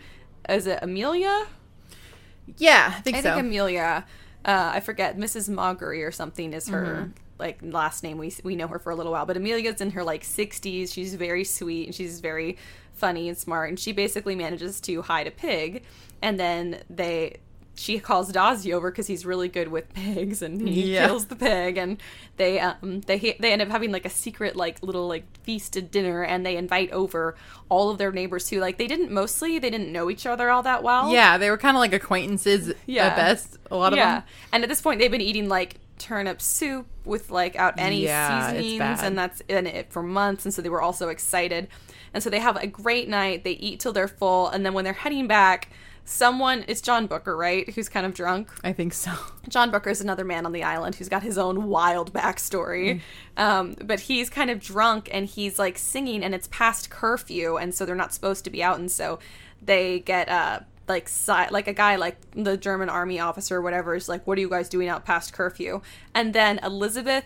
is it Amelia? Yeah, I think so. I so. think Amelia uh, I forget Mrs. Maugery or something is her Mm-hmm. like last name. We we know her for a little while, but Amelia's in her like 60s. She's very sweet and she's very funny and smart. And she basically manages to hide a pig, and then they she calls Dawsey over because he's really good with pigs, and he Yeah. kills the pig. And they um they they end up having like a secret like little like feasted dinner, and they invite over all of their neighbors who Like they didn't mostly they didn't know each other all that well. yeah, they were kind of like acquaintances Yeah. at best. A lot of yeah. them. And at this point, they've been eating like turnip soup with like out any Yeah, seasonings, and that's in it for months. And so they were also excited. And so they have a great night. They eat till they're full, and then when they're heading back, someone it's John Booker, right, who's kind of drunk. I think so. John Booker is another man on the island who's got his own wild backstory. Um, but he's kind of drunk and he's like singing, and it's past curfew, and so they're not supposed to be out. And so they get uh, like si- like a guy like the German army officer or whatever is like, "What are you guys doing out past curfew?" And then Elizabeth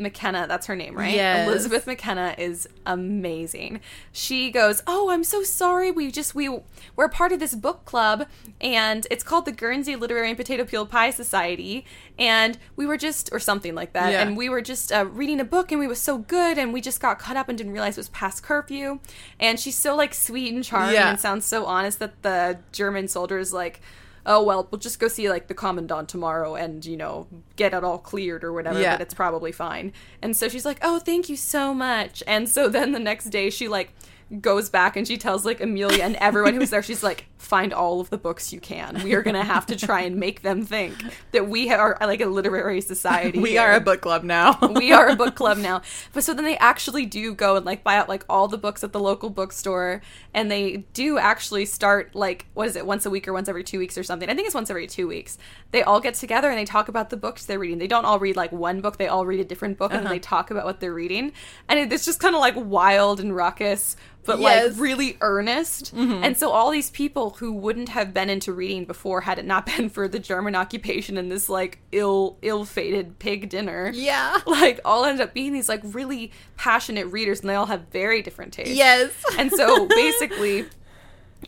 McKenna, that's her name, right? Yes. Elizabeth McKenna is amazing. She goes, "Oh, I'm so sorry. We just we we're part of this book club and it's called the Guernsey Literary and Potato Peel Pie Society and we were just or something like that Yeah. and we were just uh, reading a book and we was so good and we just got caught up and didn't realize it was past curfew." And she's so like sweet and charming Yeah. and sounds so honest that the German soldiers like Oh well, we'll just go see like the commandant tomorrow and you know get it all cleared or whatever. Yeah. But it's probably fine. And so she's like, "Oh, thank you so much." And so then the next day she like goes back and she tells like Amelia and everyone who's there, she's like, "Find all of the books you can. We are gonna have to try and make them think that we are like a literary society. We here." are a book club now. we are a book club now. But so then they actually do go and like buy out like all the books at the local bookstore and they do actually start like what is it once a week or once every 2 weeks or something. I think it's once every 2 weeks. They all get together and they talk about the books they're reading. They don't all read like one book, they all read a different book and then they uh-huh. talk about what they're reading. And it's just kind of like wild and ruckus but Yes. like really earnest. And so all these people who wouldn't have been into reading before had it not been for the German occupation and this like ill ill-fated pig dinner yeah. like all end up being these like really passionate readers and they all have very different tastes Yes. and so basically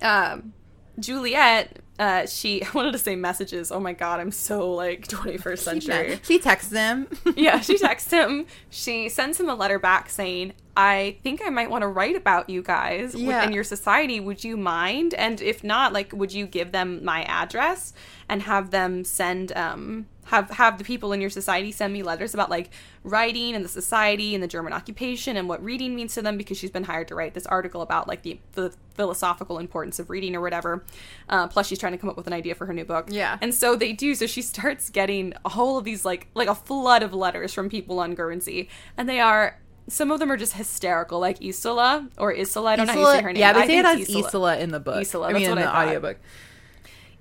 um juliet uh she i wanted to say messages oh my god i'm so like 21st century She texts him. yeah, she texts him. She sends him a letter back saying, I think I might want to write about you guys Yeah. within your society. Would you mind? And if not, like, would you give them my address and have them send, um, have, have the people in your society send me letters about like writing and the society and the German occupation and what reading means to them because she's been hired to write this article about like the, the philosophical importance of reading or whatever. Uh, plus, she's trying to come up with an idea for her new book. Yeah. And so they do. So she starts getting a whole of these like like a flood of letters from people on Guernsey, and they are some of them are just hysterical, like Isola or Isola. I don't know how you say her name. Yeah, they I say it think as it's Isola. in the book. Isola, I mean, in the thought. audiobook.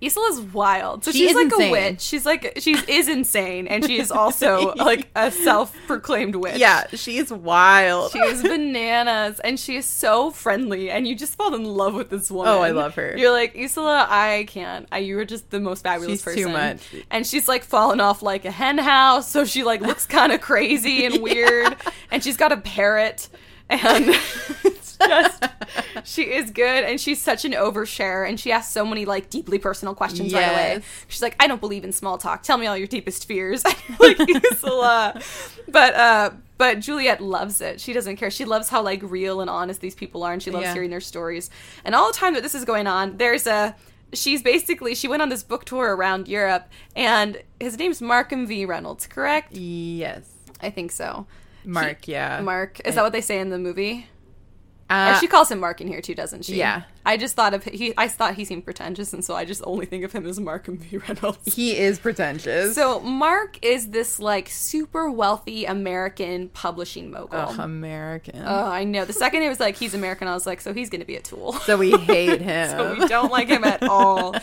Isola's wild. So She she's is like insane. a witch. She's like she is insane, and she is also like a self-proclaimed witch. Yeah, she's wild. She is bananas and she is so friendly and you just fall in love with this woman. Oh, I love her. You're like, Isola, I can't. I, you are just the most fabulous She's person. too much. And she's like fallen off like a hen house, so she like looks kind of crazy and weird. And she's got a parrot and just she is good and she's such an overshare and she asks so many like deeply personal questions right away. Yes. She's like, I don't believe in small talk. Tell me all your deepest fears. like Isola. But uh but Juliet loves it. She doesn't care. She loves how like real and honest these people are and she loves Yeah. hearing their stories. And all the time that this is going on, there's a she's basically she went on this book tour around Europe and his name's Markham V. Reynolds, correct? yes. I think so. Mark, yeah. Mark. Is that what they say in the movie? Uh, and she calls him Mark in here too, doesn't she? yeah. I just thought of he. I thought he seemed pretentious, and so I just only think of him as Mark and V Reynolds. he is pretentious. So Mark is this like super wealthy American publishing mogul. Ugh, American. Oh, I know. The second it was like he's American, I was like, so he's gonna be a tool. so we hate him. so we don't like him at all.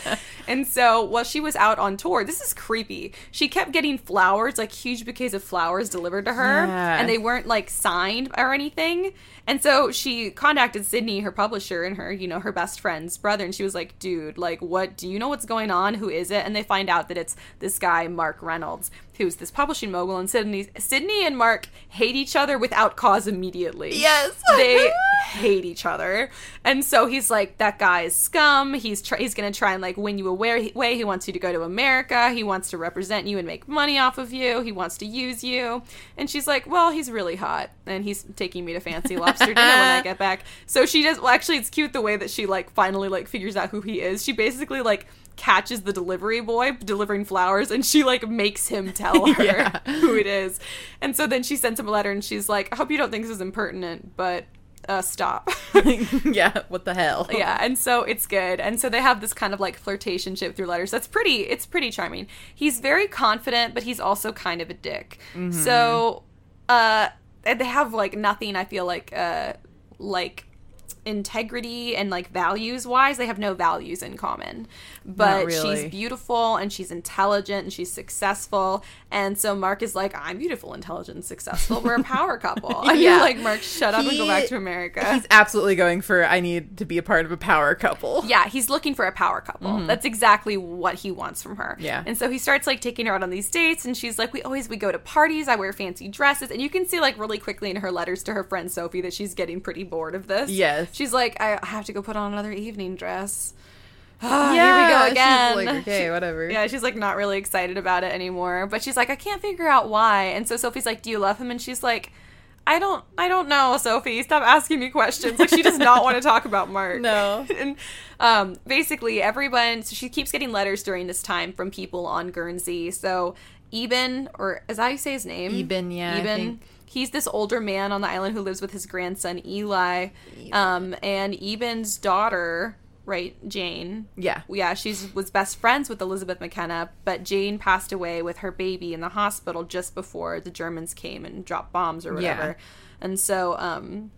And so while she was out on tour, this is creepy. She kept getting flowers, like huge bouquets of flowers delivered to her, Yeah. and they weren't like signed or anything. And so she contacted Sydney, her publisher, and her, you know, her best friend's brother, and she was like, "Dude, like, what? Do you know what's going on? Who is it?" And they find out that it's this guy, Mark Reynolds, who's this publishing mogul. And Sydney, Sydney and Mark hate each other without cause immediately. Yes. they hate each other. And so he's like, that guy is scum. He's tr- he's gonna try and like win you away. He wants you to go to America. He wants to represent you and make money off of you. He wants to use you. And she's like, well, he's really hot, and he's taking me to fancy lobster dinner when I get back. So she does. Well, actually, it's cute the way that she like finally like figures out who he is. She basically like catches the delivery boy delivering flowers and she like makes him tell her Yeah. who it is. And so then she sends him a letter and she's like, I hope you don't think this is impertinent, but uh, stop. yeah, what the hell? yeah, and so it's good. And so they have this kind of like flirtationship through letters. That's pretty it's pretty charming. He's very confident, but he's also kind of a dick. So uh they have like nothing I feel like uh like integrity and like values wise they have no values in common but really. she's beautiful and she's intelligent and she's successful and so mark is like i'm beautiful intelligent successful we're a power couple and Yeah. you're like mark shut up and go back to america He's absolutely going for I need to be a part of a power couple. yeah, he's looking for a power couple. That's exactly what he wants from her. Mm-hmm. Yeah. And so he starts like taking her out on these dates and she's like, We always we go to parties, I wear fancy dresses, and you can see like really quickly in her letters to her friend Sophie that she's getting pretty bored of this. Yes. She's like, I have to go put on another evening dress. Ah, Yeah, here we go she's again. like, okay, whatever. Yeah, she's like not really excited about it anymore. But she's like, I can't figure out why. And so Sophie's like, Do you love him? And she's like, I don't I don't know, Sophie. Stop asking me questions. Like she does not want to talk about Mark. No. and um basically everyone so she keeps getting letters during this time from people on Guernsey. So Eben or as I say his name? Eben, yeah, Eben. He's this older man on the island who lives with his grandson Eli. Um and Eben's daughter, right, Jane Yeah. yeah, she's was best friends with Elizabeth McKenna, but Jane passed away with her baby in the hospital just before the Germans came and dropped bombs or Yeah. whatever. And so um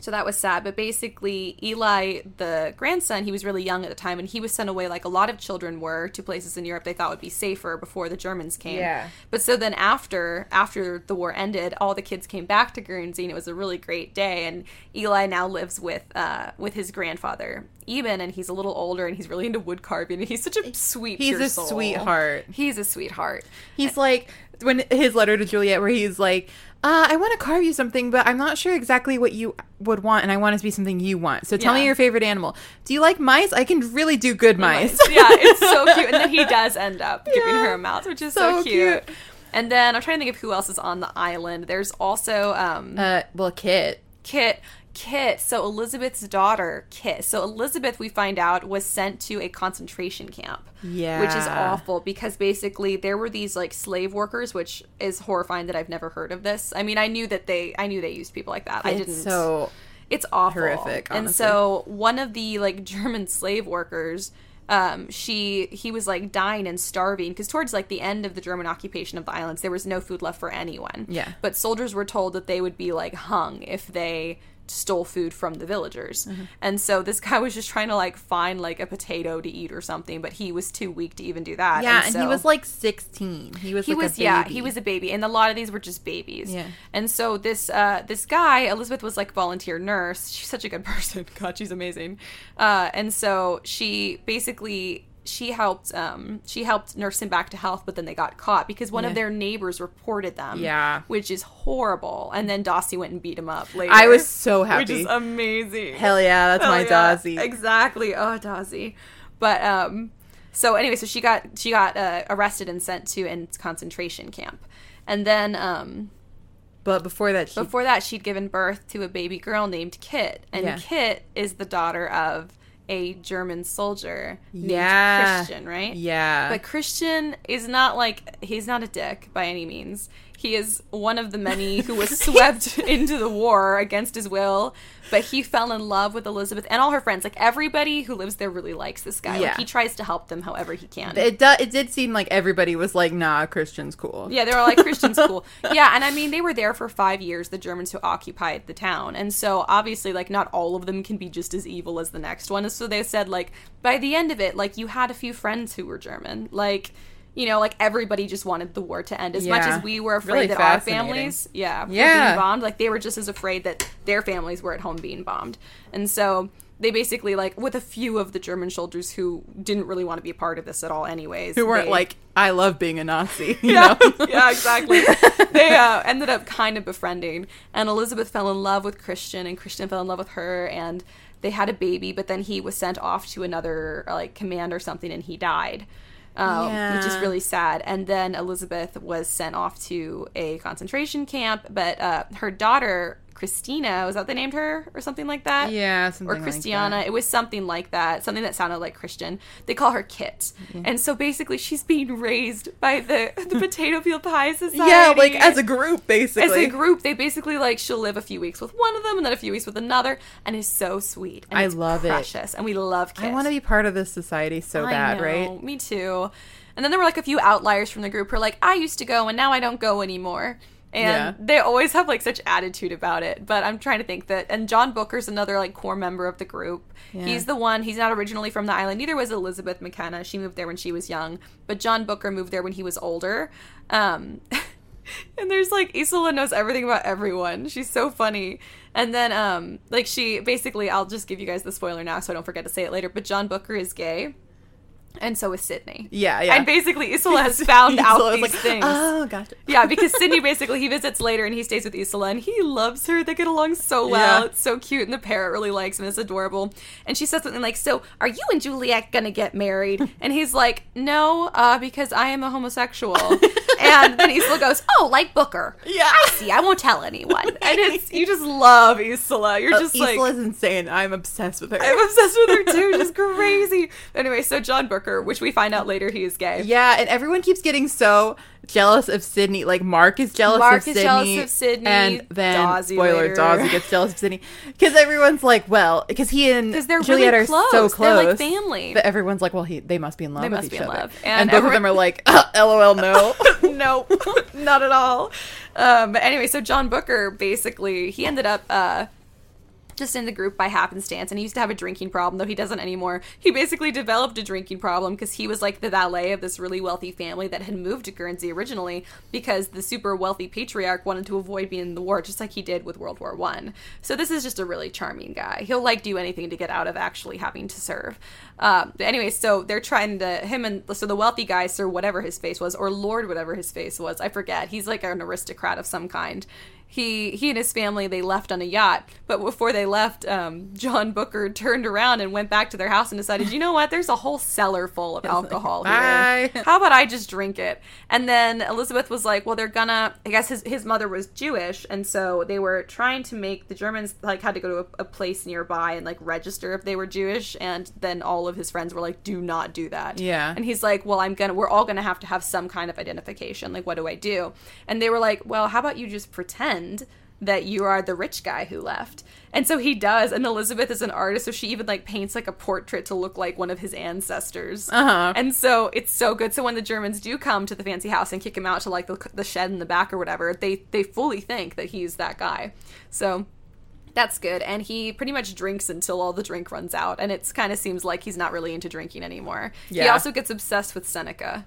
so that was sad, but basically Eli, the grandson, he was really young at the time and he was sent away like a lot of children were to places in Europe they thought would be safer before the Germans came. Yeah. But so then after after the war ended, all the kids came back to Guernsey and it was a really great day and Eli now lives with uh with his grandfather, Eben, and he's a little older and he's really into wood carving and he's such a sweet He's a soul. sweetheart. He's a sweetheart. He's like when his letter to Juliet, where he's like, uh, "I want to carve you something, but I'm not sure exactly what you would want, and I want it to be something you want. So tell Yeah. me your favorite animal. Do you like mice? I can really do good mice. yeah, it's so cute. And then he does end up giving her a mouth, which is so, So cute. cute. And then I'm trying to think of who else is on the island. There's also um uh, well, Kit. Kit. Kit. So Elizabeth's daughter, Kit. So Elizabeth, we find out, was sent to a concentration camp. Yeah. Which is awful because basically there were these like slave workers, which is horrifying that I've never heard of this. I mean, I knew that they, I knew they used people like that. I It's didn't. so it's awful horrific, and so one of the like german slave workers um she he was like dying and starving because towards like the end of the german occupation of the islands there was no food left for anyone Yeah. but soldiers were told that they would be like hung if they stole food from the villagers. Mm-hmm. and so this guy was just trying to like find like a potato to eat or something but he was too weak to even do that. Yeah, and, he so- was like 16. He was he like was yeah he was a baby and a lot of these were just babies. Yeah. and so this uh this guy elizabeth was like volunteer nurse. She's such a good person. God she's amazing. Uh and so she basically she helped um she helped nurse him back to health but then they got caught because one Yeah. of their neighbors reported them Yeah. which is horrible and then Dawsey went and beat him up later I was so happy which is amazing Hell yeah, that's Hell my yeah, Dawsey. Exactly. Oh, Dawsey But um, so anyway, so she got she got uh, arrested and sent to a concentration camp, and then um, but before that, she, before that, she'd given birth to a baby girl named Kit, and Yeah. Kit is the daughter of a German soldier named Yeah. Christian, right? yeah, But Christian is not like he's not a dick by any means. He is one of the many who was swept into the war against his will, but he fell in love with Elizabeth and all her friends. Like everybody who lives there really likes this guy. Yeah. Like he tries to help them however he can. It do, it did seem like everybody was like, "Nah, Christian's cool." Yeah, they were like "Christian's cool." Yeah, and I mean they were there for five years, the Germans who occupied the town. And so obviously like not all of them can be just as evil as the next one. So they said like by the end of it, like you had a few friends who were German. Like you know, like everybody just wanted the war to end as much as we were afraid Really that our families, yeah, were Yeah. being bombed. Like they were just as afraid that their families were at home being bombed. And so they basically like with a few of the German soldiers who didn't really want to be a part of this at all anyways. Who weren't they- like, "I love being a Nazi." You yeah, know? yeah, exactly. they uh, ended up kind of befriending, and Elizabeth fell in love with Christian, and Christian fell in love with her, and they had a baby. But then he was sent off to another like command or something, and he died. Um, Which is really sad. And then Elizabeth was sent off to a concentration camp, but uh, her daughter Christina was that they named her or something like that? yeah, something or like Christiana. that. it was something like that, something that sounded like Christian. They call her Kit, and so basically she's being raised by the the Potato Peel Pie Society. Yeah, like as a group, basically. as a group, they basically like she'll live a few weeks with one of them and then a few weeks with another, and is so sweet. And I love it. precious, and we love Kit. I want to be part of this society so I bad, know, right? Me too. And then there were like a few outliers from the group who are like, I used to go and now I don't go anymore. And Yeah. they always have like such attitude about it. But I'm trying to think that and John Booker's another like core member of the group. Yeah. He's the one he's not originally from the island. Neither was Elizabeth McKenna. She moved there when she was young. But John Booker moved there when he was older. Um And there's like Isola knows everything about everyone. She's so funny. And then um like she basically I'll just give you guys the spoiler now so I don't forget to say it later, but John Booker is gay. And so is Sydney. Yeah, yeah. And basically Isola has found out Isola these like, things. Oh, gotcha. Yeah, because Sydney basically he visits later and he stays with Isola and he loves her. They get along so well. Yeah. It's so cute and the parrot really likes him. It's adorable. And she says something like, "So, are you and Juliet gonna get married?" And he's like, "No, uh, because I am a homosexual." And then Isola goes, "Oh, like Booker." Yeah. I see. I won't tell anyone. And it's you just love Isola. You're oh, just like Isola's insane. I'm obsessed with her. I'm obsessed with her too. She's crazy. Anyway, so John Booker, which we find out later he is gay. yeah, and everyone keeps getting so jealous of Sydney. Like Mark is jealous Mark of is Sydney. jealous of Sydney. And then Dawsey spoiler, later. Dawsey gets jealous of Sydney. Because everyone's like, well, because he and 'Cause they're Juliet really are so close. They're like family. But everyone's like, well, he they must be in love They with must each be in other. love. And, And both of them are like, lol, no. no, not at all. Um, but anyway, so John Booker basically he ended up uh, just in the group by happenstance, and he used to have a drinking problem, though he doesn't anymore. He basically developed a drinking problem because he was like the valet of this really wealthy family that had moved to Guernsey originally because the super wealthy patriarch wanted to avoid being in the war, just like he did with World War One. So this is just a really charming guy. He'll like do anything to get out of actually having to serve. Um, anyway, so they're trying to him and so the wealthy guy, Sir whatever his face was, or Lord whatever his face was, I forget. He's like an aristocrat of some kind. He he and his family they left on a yacht, but before they left, um, John Booker turned around and went back to their house and decided, you know what? There's a whole cellar full of alcohol "Bye." here. How about I just drink it? And then Elizabeth was like, well, they're gonna. I guess his his mother was Jewish, and so they were trying to make the Germans like had to go to a, a place nearby and like register if they were Jewish, and then all of his friends were like, do not do that. Yeah. And he's like, well, I'm gonna. We're all gonna have to have some kind of identification. Like, what do I do? And they were like, well, how about you just pretend that you are the rich guy who left. And so he does, and Elizabeth is an artist, so she even like paints like a portrait to look like one of his ancestors. Uh-huh. And so it's so good. So when the Germans do come to the fancy house and kick him out to like the, the shed in the back or whatever, they they fully think that he's that guy. So that's good. And he pretty much drinks until all the drink runs out, and it kind of seems like he's not really into drinking anymore. He also gets obsessed with Seneca.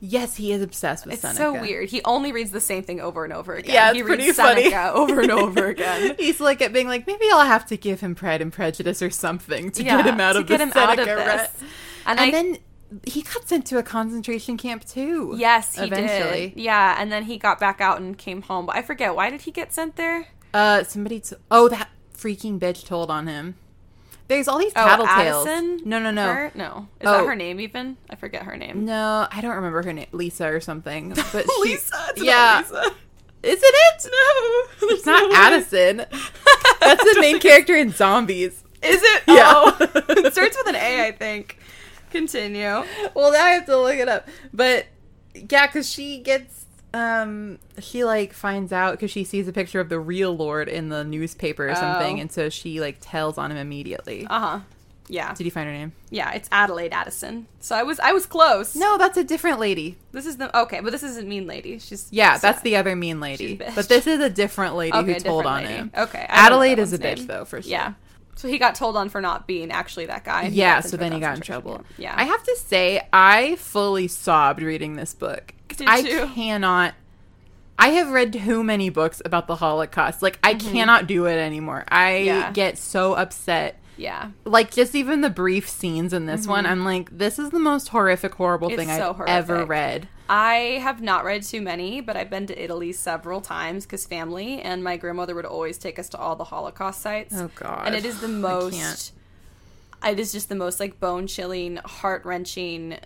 Yes, he is obsessed with It's Seneca. so weird. He only reads the same thing over and over again. Yeah, he reads funny. Seneca over and over again. He's like at being like, maybe I'll have to give him Pride and Prejudice or something to Yeah, get him out to of get the him out of Seneca this. And, And, I then he got sent to a concentration camp too. yes, he eventually. did. Yeah, and then he got back out and came home. But I forget why did he get sent there? Uh, somebody. T- oh, that freaking bitch told on him. There's all these Oh, tattletales. Addison? No, no, no, Her? No. Is Oh. that her name even? I forget her name. no. I don't remember her name. Lisa or something. But she, Lisa. It's yeah. not Lisa. Isn't it? No, It's not Addison. That's the main character in Zombies. Is it? Yeah. Oh. it starts with an A, I think. Continue. Well, now I have to look it up. But yeah, because she gets um she like finds out because she sees a picture of the real lord in the newspaper or something Oh. and so she like tells on him immediately Uh huh. Yeah. did you find her name Yeah, it's Adelaide Addison. So I was I was close. no that's a different lady This is the okay, but this isn't mean lady. She's yeah that's the other mean lady She's a bitch. but this is a different lady okay, who told on lady. him Okay, adelaide is a one's bitch name. though for sure Yeah. So he got told on for not being actually that guy. yeah so sent to a then he got in trouble camp. Yeah. i have to say i fully sobbed reading this book I you? cannot I have read too many books about the Holocaust. Like I cannot do it anymore. I Mm-hmm. Yeah. get so upset. yeah. Like just even the brief scenes in this one, I'm like, this is the most horrific, horrible Mm-hmm. It's thing so I've horrific. ever read. I have not read too many, but I've been to Italy several times because family and my grandmother would always take us to all the Holocaust sites. Oh god. and it is the most it is just the most like bone chilling heart wrenching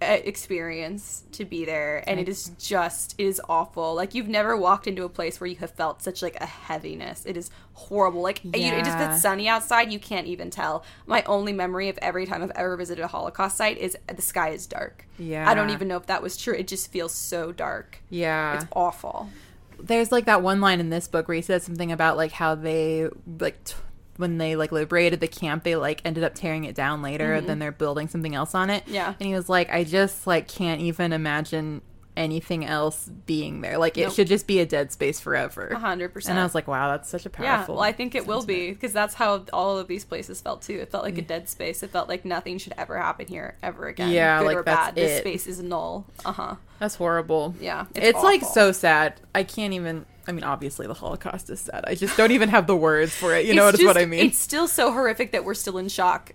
experience to be there and it is just it is awful. Like you've never walked into a place where you have felt such like a heaviness. It is horrible. Like you, it just Yeah. gets sunny outside you can't even tell. My only memory of every time i've ever visited a holocaust site is the sky is dark. Yeah. i don't even know if that was true. It just feels so dark. Yeah. it's awful. There's like that one line in this book where he says something about like how they like t- when they like liberated the camp, they like ended up tearing it down later, and then they're building something else on it. Mm-hmm. Yeah. And he was like, I just like can't even imagine anything else being there. Like it should just be a dead space forever. 100% And I was like, wow, that's such a powerful. Yeah, well, I think it will be because that's how all of these places felt too. It felt like a dead space. It felt like nothing should ever happen here ever again. Yeah, good like, or that's bad. This it. space is null. Uh huh. That's horrible. Yeah, It's, it's like so sad. I can't even. I mean, obviously the Holocaust is sad. I just don't even have the words for it. You know It's what, what I mean? It's still so horrific that we're still in shock.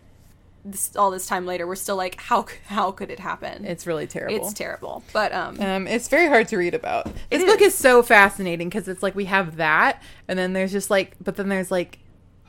This, all this time later, we're still like, how how could it happen? It's really terrible. It's terrible. But um, Um, it's very hard to read about. This book is. is so fascinating because it's like we have that, and then there's just like, but then there's like,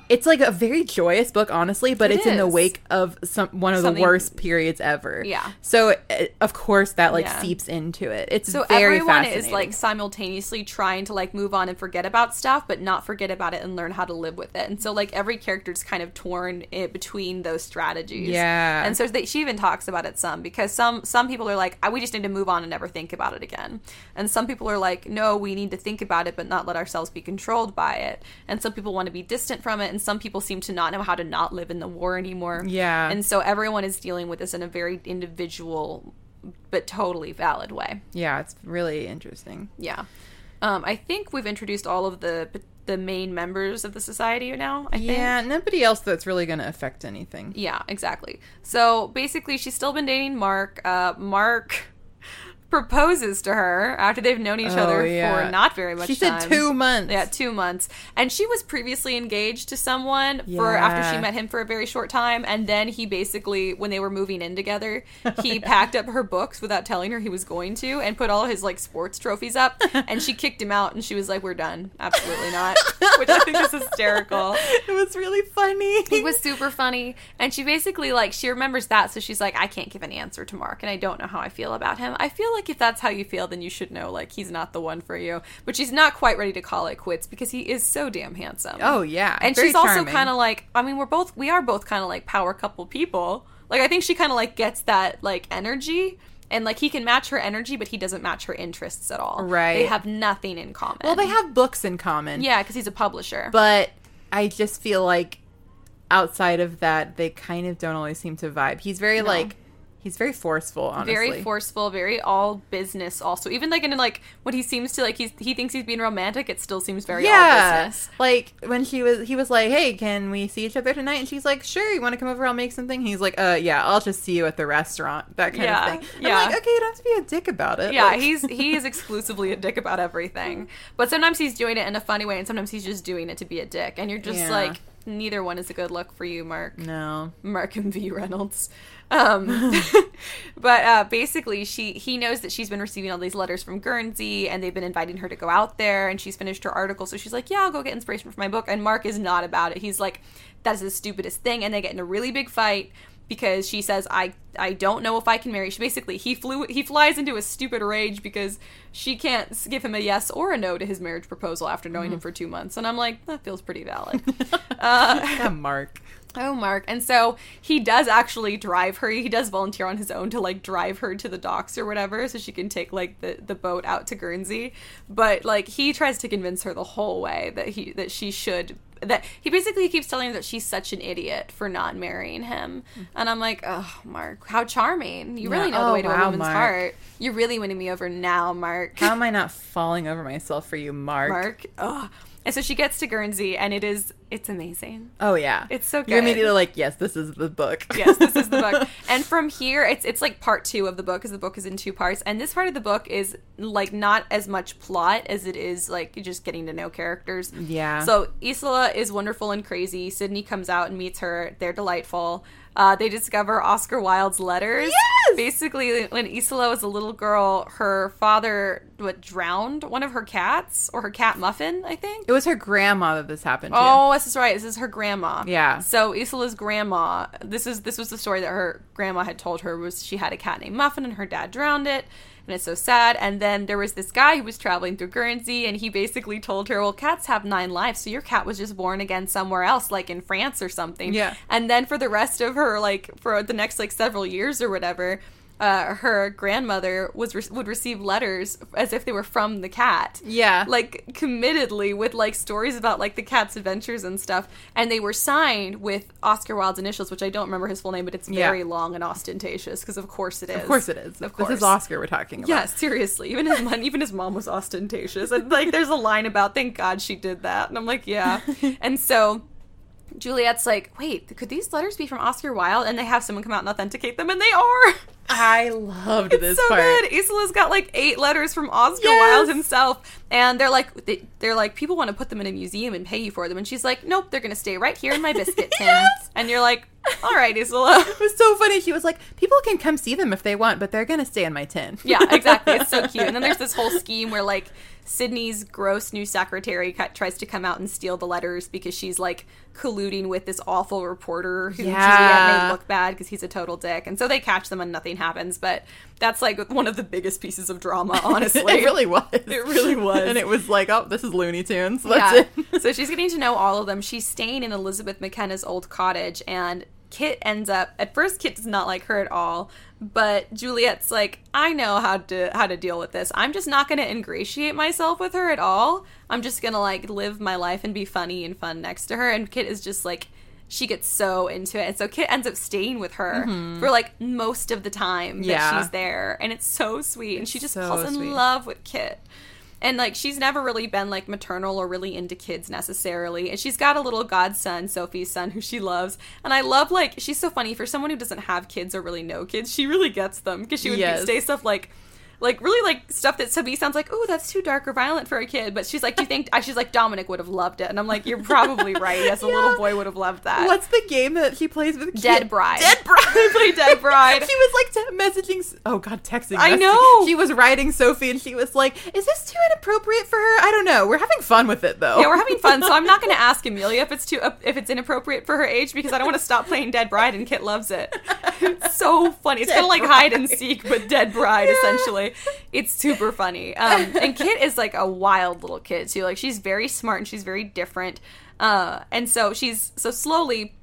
it's like a very joyous book, honestly, but It it's in the wake of some one of Something- the worst periods ever. Yeah. So uh, of course that like Yeah. seeps into it. It's so very everyone is like simultaneously trying to like move on and forget about stuff but not forget about it and learn how to live with it and so like every character's kind of torn in between those strategies Yeah. and so they, she even talks about it some because some some people are like "Ah, we just need to move on and never think about it again and some people are like no we need to think about it but not let ourselves be controlled by it and some people want to be distant from it and some people seem to not know how to not live in the war anymore Yeah. and so everyone is dealing with this in a very individual but totally valid way yeah, it's really interesting. yeah. Um, I think we've introduced all of the the main members of the society now. I think. Yeah, nobody else that's really going to affect anything. Yeah, exactly. So basically, she's still been dating Mark. Uh, Mark proposes to her after they've known each Oh, other yeah. for not very much She said time. two months. Yeah, two months. And she was previously engaged to someone for after she met him for a very short time. And then he basically, when they were moving in together, he packed up her books without telling her he was going to and put all his like sports trophies up. And she kicked him out and she was like, We're done. Absolutely not. Which I think is hysterical. it was really funny. It was super funny. And she basically like she remembers that, so she's like, I can't give an answer to Mark and I don't know how I feel about him. I feel like if that's how you feel, then you should know like he's not the one for you. But she's not quite ready to call it quits because he is so damn handsome. Oh yeah, and very she's also kind of like I mean, we're both we are both kind of like power couple people. Like I think she kind of like gets that like energy. And like he can match her energy, but he doesn't match her interests at all. Right. They have nothing in common. well, they have books in common. yeah, because he's a publisher. but I just feel like outside of that, they kind of don't always seem to vibe. He's very No. like he's very forceful. Honestly, very forceful, very all business. Also, even like in like when he seems to like he's he thinks he's being romantic, it still seems very all Yeah, business. like when she was, he was like, "Hey, can we see each other tonight?" And she's like, "Sure, you want to come over? I'll make something." He's like, "Uh, yeah, I'll just see you at the restaurant." That kind Yeah, of thing. yeah. I'm like, okay, you don't have to be a dick about it. Yeah, Like- he's he is exclusively a dick about everything. But sometimes he's doing it in a funny way, and sometimes he's just doing it to be a dick. And you're just Yeah. like, neither one is a good look for you, Mark. no. Mark and V Reynolds. Um, but uh, basically, she he knows that she's been receiving all these letters from Guernsey, and they've been inviting her to go out there, and she's finished her article, so she's like, "Yeah, I'll go get inspiration for my book." And Mark is not about it. He's like, "That's the stupidest thing," and they get in a really big fight because she says, "I I don't know if I can marry." She basically he flew he flies into a stupid rage because she can't give him a yes or a no to his marriage proposal after knowing him for two months, and I'm like, that feels pretty valid. uh, Yeah, Mark. Oh, Mark. And so he does actually drive her. He does volunteer on his own to like drive her to the docks or whatever so she can take like the, the boat out to Guernsey. But like he tries to convince her the whole way that he that she should that he basically keeps telling her that she's such an idiot for not marrying him. And I'm like, oh, Mark, how charming. You really Yeah. know the Oh, way to wow, a woman's Mark. heart. You're really winning me over now, Mark. How am I not falling over myself for you, Mark? Mark. Ugh. And so she gets to Guernsey and it is it's amazing. Oh yeah, It's so good. You're immediately like, yes, this is the book. yes, this is the book. And from here, it's it's like part two of the book, because the book is in two parts. And this part of the book is like not as much plot as it is like just getting to know characters. Yeah. So Isola is wonderful and crazy. Sydney comes out and meets her. They're delightful. Uh, they discover Oscar Wilde's letters. Yes! Basically, when Isola was a little girl, her father what drowned one of her cats or her cat Muffin, I think. It was her grandma that this happened to. Oh, this is right. This is her grandma. Yeah. So Isola's grandma. This is this was the story that her grandma had told her was she had a cat named Muffin and her dad drowned it, and it's so sad. And then there was this guy who was traveling through Guernsey, and he basically told her, "Well, cats have nine lives, so your cat was just born again somewhere else, like in France or something." Yeah. And then for the rest of her, like for the next like several years or whatever. Uh, her grandmother was re- would receive letters as if they were from the cat Yeah. like committedly with like stories about like the cat's adventures and stuff and they were signed with oscar wilde's initials which i don't remember his full name but it's Yeah. very long and ostentatious because of course it is of course it is. of This course is Oscar we're talking about. yeah seriously even his mom even his mom was ostentatious and like there's a line about thank god she did that and i'm like yeah and so Juliet's like, wait, could these letters be from Oscar Wilde? And they have someone come out and authenticate them, and they are. I loved this It's so part. good. Isola's got like eight letters from Oscar Yes. Wilde himself, and they're like, they, they're like, people want to put them in a museum and pay you for them, and she's like, nope, they're gonna stay right here in my biscuit tin. Yes. And you're like, all right, Isola. It was so funny. She was like, "People can come see them if they want, but they're gonna stay in my tin." yeah, exactly. It's so cute. And then there's this whole scheme where like Sydney's gross new secretary cut, tries to come out and steal the letters because she's like colluding with this awful reporter who Juliet Yeah. made look bad because he's a total dick. And so they catch them and nothing happens. But that's like one of the biggest pieces of drama, honestly. it really was. It really was. and it was like, "Oh, this is Looney Tunes." That's yeah. it. so she's getting to know all of them. She's staying in Elizabeth McKenna's old cottage, and Kit ends up. At first, Kit does not like her at all, but Juliet's like, I know how to how to deal with this. I'm just not going to ingratiate myself with her at all. I'm just going to like live my life and be funny and fun next to her. And Kit is just like. She gets so into it, and so Kit ends up staying with her for like most of the time that Mm-hmm. She's there, and it's so sweet. and she just so falls in sweet. love with Kit and like she's never really been like maternal or really into kids necessarily. And she's got a little godson sophie's son who she loves. And i love like she's so funny. For someone who doesn't have kids or really know kids she really gets them. Because she would Yes. say stuff like like really like stuff that to me sounds like oh that's too dark or violent for a kid but she's like do you think I she's like dominic would have loved it and i'm like you're probably right yes a Yeah. little boy would have loved that What's the game that he plays with? dead Kit? bride Dead Bride. They play dead bride she was like messaging. Oh God, texting. I messaging. know. She was writing Sophie, and she was like, "Is this too inappropriate for her? I don't know. We're having fun with it, though." Yeah, we're having fun. So I'm not going to ask Amelia if it's too if it's inappropriate for her age because I don't want to stop playing Dead Bride and Kit loves it. It's so funny. It's kind of like Bride. hide and seek, but Dead Bride Yeah. essentially. It's super funny. Um, and Kit is like a wild little kid too. Like she's very smart and she's very different. Uh, and so she's so slowly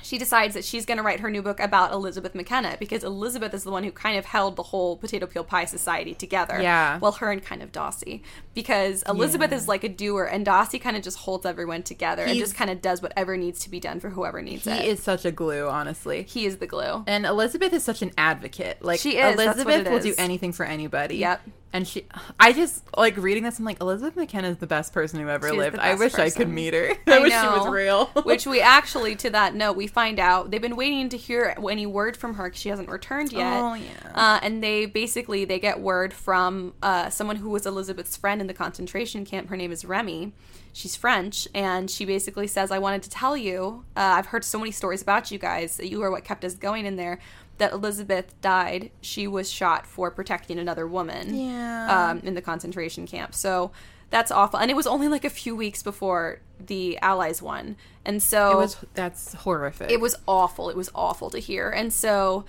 she decides that she's going to write her new book about Elizabeth McKenna because Elizabeth is the one who kind of held the whole Potato Peel Pie Society together. Yeah. Well, her and kind of Dawsey. Because Elizabeth Yeah. is like a doer and Dawsey kind of just holds everyone together and just kind of does whatever needs to be done for whoever needs it. He it. is such a glue, honestly. he is the glue. And Elizabeth is such an advocate. Like She is, Elizabeth will do anything for anybody. Yep. And she, I just like reading this. I'm like, Elizabeth McKenna is the best person who ever She's lived. I wish I could meet her. I I, wish she was real. Which we actually, to that note, we find out they've been waiting to hear any word from her because she hasn't returned yet. Oh, yeah. Uh, and they basically they get word from uh, someone who was Elizabeth's friend in the concentration camp. Her name is Remy. She's French, and she basically says, "I wanted to tell you. Uh, I've heard so many stories about you guys. That you are what kept us going in there. That Elizabeth died. She was shot for protecting another woman." Yeah. um, in the concentration camp. So that's awful. And it was only like a few weeks before the Allies won. And so it was that's horrific. it was awful. It was awful to hear. And so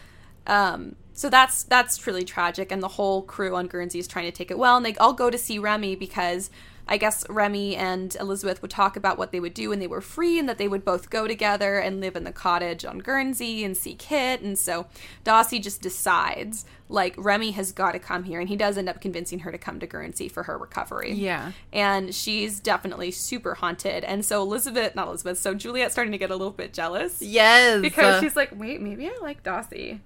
um, so that's that's truly tragic, and the whole crew on Guernsey is trying to take it well, and they all go to see Remy because I guess Remy and Elizabeth would talk about what they would do when they were free, and that they would both go together and live in the cottage on Guernsey and see Kit, and so Dawsey just decides like Remy has got to come here, and he does end up convincing her to come to Guernsey for her recovery. Yeah. and she's definitely super haunted, and so Elizabeth, not Elizabeth, so Juliet's starting to get a little bit jealous Yes. because she's like, wait, maybe I like Dawsey.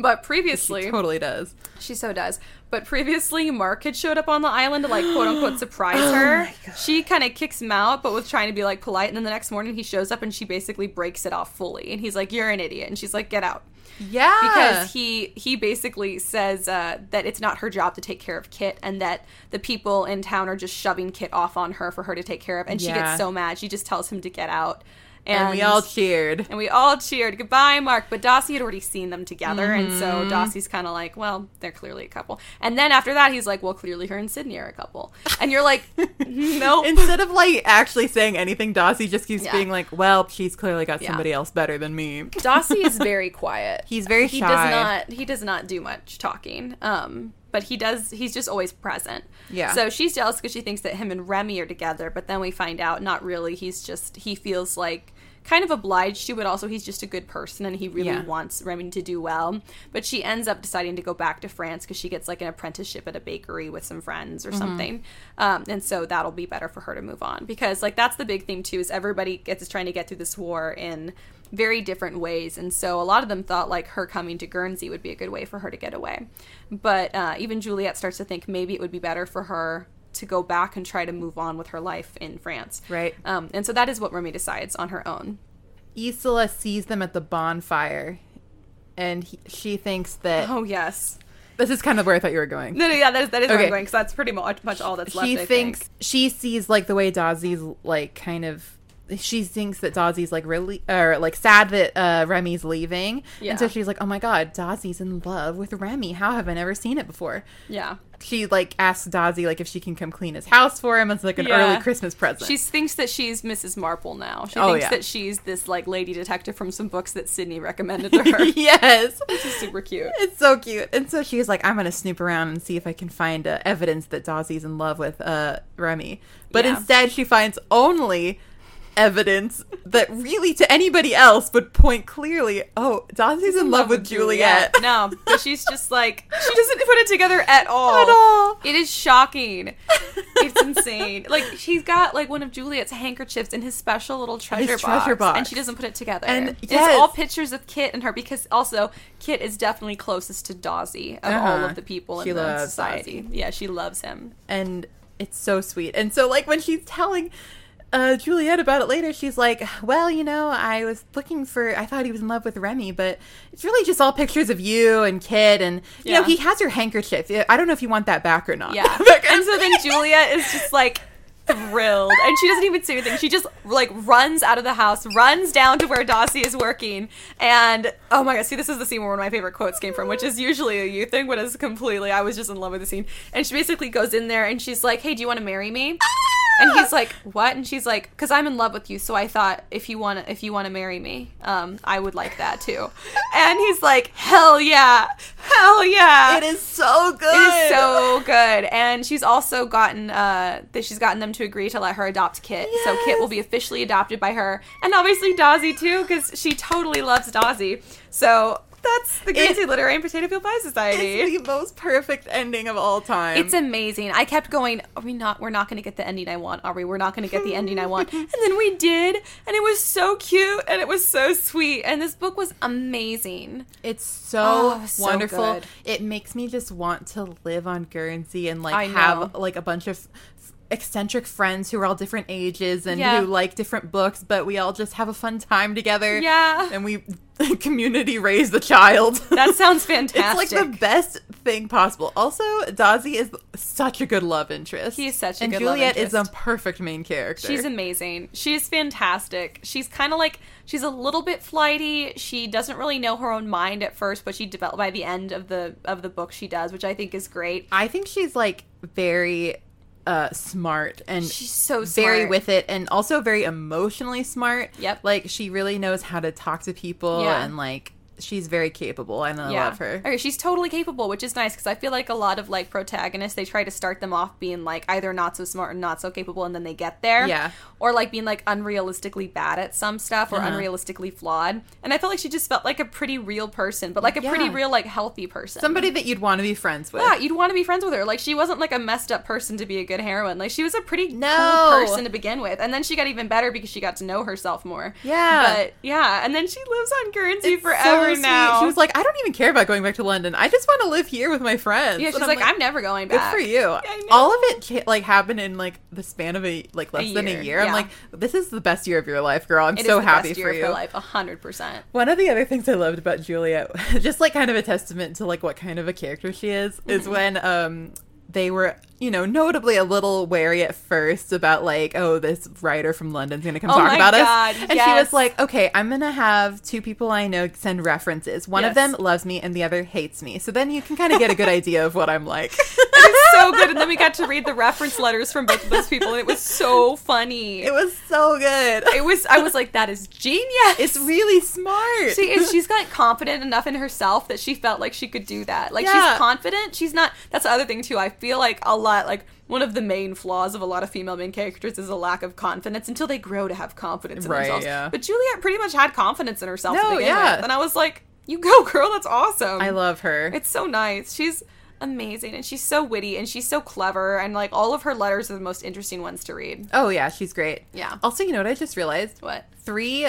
But previously, she totally does. she so does. But previously, Mark had showed up on the island to like quote unquote surprise Oh her. She kind of kicks him out, but with trying to be like polite. And then the next morning, he shows up and she basically breaks it off fully. And he's like, "You're an idiot," and she's like, "Get out." Yeah. because he he basically says uh, that it's not her job to take care of Kit, and that the people in town are just shoving Kit off on her for her to take care of, and she gets so mad. She just tells him to get out, and we all cheered. and we all cheered goodbye, Mark. But Dawsey had already seen them together, and so Mm-hmm. Dawsey's kind of like, well, they're clearly a couple. And then after that, he's like, well, clearly her and Sydney are a couple. And you're like, nope. Instead of like actually saying anything, Dawsey just keeps Yeah. being like, "Well, she's clearly got Yeah. somebody else better than me." Dawsey is very quiet. He's very he shy. does not he does not do much talking um but he does he's just always present Yeah. so she's jealous because she thinks that him and remy are together but then we find out not really he's just he feels like kind of obliged to but also he's just a good person and he really Yeah. wants remy to do well. But she ends up deciding to go back to france because she gets like an apprenticeship at a bakery with some friends Mm-hmm. or something. Um, and so that'll be better for her to move on. Because like that's the big thing too is everybody gets is trying to get through this war in very different ways. And so a lot of them thought like her coming to guernsey would be a good way for her to get away. But uh, even juliet starts to think maybe it would be better for her to go back and try to move on with her life in france Right. um, and so that is what remy decides on her own Isola sees them at the bonfire, and he, she thinks that oh yes this is kind of where I thought you were going. no no yeah that is, that is where i'm going because that's pretty much, much all that's left she I thinks think. she sees like the way Dawsey's like kind of she thinks that Dawsey's like really or like sad that uh Remy's leaving. Yeah. And so she's like, Oh my god, Dawsey's in love with Remy. How have I never seen it before? yeah She like asks Dawsey like if she can come clean his house for him as like an Yeah. early Christmas present. She thinks that she's Mrs. Marple now. She Oh, thinks yeah. that she's this like lady detective from some books that Sydney recommended to her. yes. Which is super cute. It's so cute. And so she's like, I'm going to snoop around and see if I can find uh, evidence that Dawsey's in love with uh, Remy. But Yeah. instead, she finds only evidence that really to anybody else would point clearly, oh, Dawsey's in love with Juliet. No, but she's just like she doesn't put it together at all. At all. It is shocking. It's insane. Like she's got like one of Juliet's handkerchiefs in his special little treasure, His treasure box. and she doesn't put it together. And it's all pictures of Kit and her because also Kit is definitely closest to Dawsey of all Uh-huh. of the people She in the society. Yeah, she loves him. and it's so sweet. And so, like, when she's telling uh, Juliet about it later, she's like, Well, you know, I was looking for, I thought he was in love with Remy, but it's really just all pictures of you and Kit. And, you know, he has your handkerchief. I don't know if you want that back or not. Yeah. And so then Juliet is just like thrilled. And she doesn't even say anything. She just like runs out of the house, runs down to where Dawsey is working. And oh my god, see, this is the scene where one of my favorite quotes came from, which is usually a you thing, but it's completely, I was just in love with the scene. And she basically goes in there and she's like, hey, do you want to marry me? And he's like, "What?" And she's like, "Cause I'm in love with you, so I thought if you want to, if you want to marry me, um, I would like that too." And he's like, "Hell yeah, hell yeah!" It is so good. It is so good, and she's also gotten uh that she's gotten them to agree to let her adopt Kit. So Kit will be officially adopted by her, and obviously Dawsey too, because she totally loves Dawsey. So that's the Guernsey Literary and Potato Peel Pie Society. It's the most perfect ending of all time. It's amazing. I kept going. Are we not? We're not going to get the ending I want, are we? We're not going to get the ending I want. And then we did, and it was so cute and it was so sweet. And this book was amazing. It's so Oh, so wonderful. good. It makes me just want to live on Guernsey and like have like a bunch of eccentric friends who are all different ages and Yeah. who like different books, but we all just have a fun time together. Yeah. And we community raise the child. That sounds fantastic. It's like the best thing possible. Also, Dawsey is such a good love interest. He is such a and good love Juliet is a perfect main character. She's amazing. She's fantastic. She's kind of like she's a little bit flighty. She doesn't really know her own mind at first, but she develop by the end of the of the book she does, which I think is great. I think she's like very uh smart and She's so very with it and also very emotionally smart. Yep. Like she really knows how to talk to people Yeah. and like she's very capable and I love her. Okay, she's totally capable, which is nice because I feel like a lot of like protagonists they try to start them off being like either not so smart or not so capable, and then they get there. Yeah. Or like being like unrealistically bad at some stuff or Uh-huh. unrealistically flawed. And I felt like she just felt like a pretty real person, but like a pretty real like healthy person. Somebody that you'd want to be friends with. yeah, you'd want to be friends with her. Like she wasn't like a messed up person to be a good heroine. Like she was a pretty No. cool person to begin with, and then she got even better because she got to know herself more. Yeah. but yeah, and then she lives on Guernsey It's forever sweet. now. She was like, I don't even care about going back to London. I just want to live here with my friends. yeah, she's I'm like, I'm never going back. Good for you. Know. All of it like happened in like the span of a like less than a year. I'm like, this is the best year of your life, girl. I'm It is so the happy best for year you. Of life, hundred percent. One of the other things I loved about Juliet, just like kind of a testament to like what kind of a character she is, is Mm-hmm. when um they were, you know, notably a little wary at first about like, oh, this writer from London's gonna come Oh talk my about God, us. And she was like, okay, I'm gonna have two people I know send references. One of them loves me and the other hates me. So then you can kind of get a good idea of what I'm like. So good, and then we got to read the reference letters from both of those people, and it was so funny. it was so good. It was. I was like, that is genius. It's really smart. She is. She's got confident enough in herself that she felt like she could do that. Like Yeah. she's confident. She's not. That's the other thing too. I feel like a lot. Like one of the main flaws of a lot of female main characters is a lack of confidence until they grow to have confidence in Right, themselves. yeah. But Juliet pretty much had confidence in herself No, to begin yeah. with, and I was like, "You go, girl. That's awesome." I love her. It's so nice. She's amazing, and she's so witty, and she's so clever, and like all of her letters are the most interesting ones to read. oh yeah, she's great. Yeah. Also, you know what I just realized? What Three